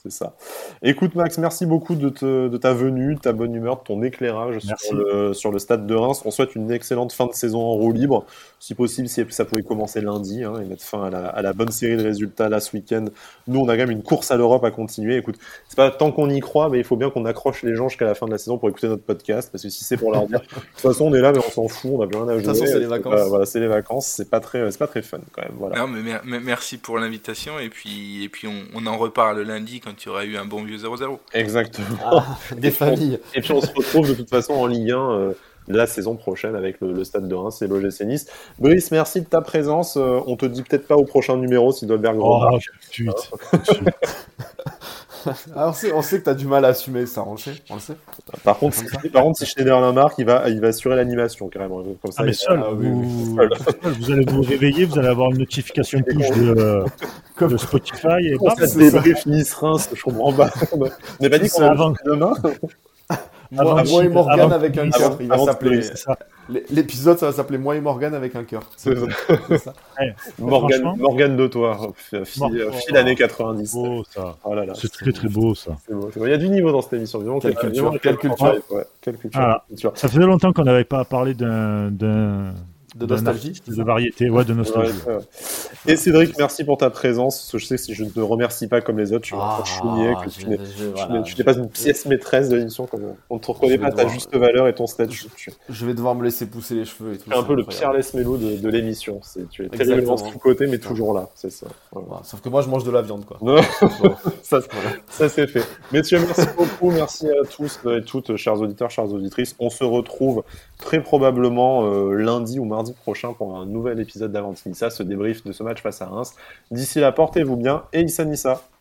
c'est ça. Écoute Max, merci beaucoup de, te, de, ta venue, de ta bonne humeur, de ton éclairage sur le, sur le, stade de Reims. On souhaite une excellente fin de saison en roue libre, si possible, si ça pouvait commencer lundi hein, et mettre fin à la, bonne série de résultats là ce week-end. Nous, on a quand même une course à l'Europe à continuer. Écoute, c'est pas tant qu'on y croit, mais il faut bien qu'on accroche les gens jusqu'à la fin de la saison pour écouter notre podcast, parce que si c'est pour leur dire, de toute façon, on est là, mais on s'en fout, on a plus rien à jouer. De toute façon, c'est les vacances. voilà, c'est les vacances, c'est pas très, c'est pas très fun quand même. Voilà. Non, mais, merci pour l'invitation et puis, et puis on, en reparle lundi quand il y aura eu un bon vieux 0-0. Exactement. Ah, des familles. Et puis on se retrouve de toute façon en Ligue 1 la saison prochaine avec le, Stade de Reims et l'OGC Nice. Brice, merci de ta présence. Euh, on te dit peut-être pas au prochain numéro si Dolberg oh, tout ah, on, sait, on sait que tu as du mal à assumer ça, on le sait. On le sait. Par contre, si, par contre, si Schneiderlin marque, il va, il va assurer l'animation carrément. Comme ça, ah, mais seul, ah, vous... vous... allez vous réveiller, vous allez avoir une notification push de, de Spotify. Et bam, ça débrief Nice-Reims, je comprends pas. On n'est pas dit qu'on va demain moi, moi et Morgan avec un cœur. Il va s'appeler. L'épisode, ça va s'appeler Moi et Morgan avec un cœur. C'est ça. Morgan, Morgan de toi, fil année 90. Beau, ça. Oh là là, c'est très très beau ça. Beau. Il y a du niveau dans cette émission. Quelle culture. Quelle culture. Quelle culture. Ça faisait longtemps qu'on n'avait pas parlé d'un de nostalgie De variété, ouais, de nostalgie. Et Cédric, merci pour ta présence. Je sais que si je ne te remercie pas comme les autres, je suis ah, que tu n'es pas une pièce maîtresse de l'émission. On ne te reconnaît pas ta juste valeur et ton statut. Je vais devoir me laisser pousser les cheveux et tout. Tu es un peu le Pierre Lesmelo de, de l'émission. Tu es terriblement sous-côté, mais toujours là. C'est ça. Sauf que moi, je mange de la viande. Quoi. ça, ça c'est fait. Messieurs, merci beaucoup. Merci à tous et toutes, chers auditeurs, chères auditrices. On se retrouve très probablement euh, lundi ou mardi prochain pour un nouvel épisode d'Avantinissa, ce débrief de ce match face à Reims. D'ici là, portez-vous bien et Issa Nissa.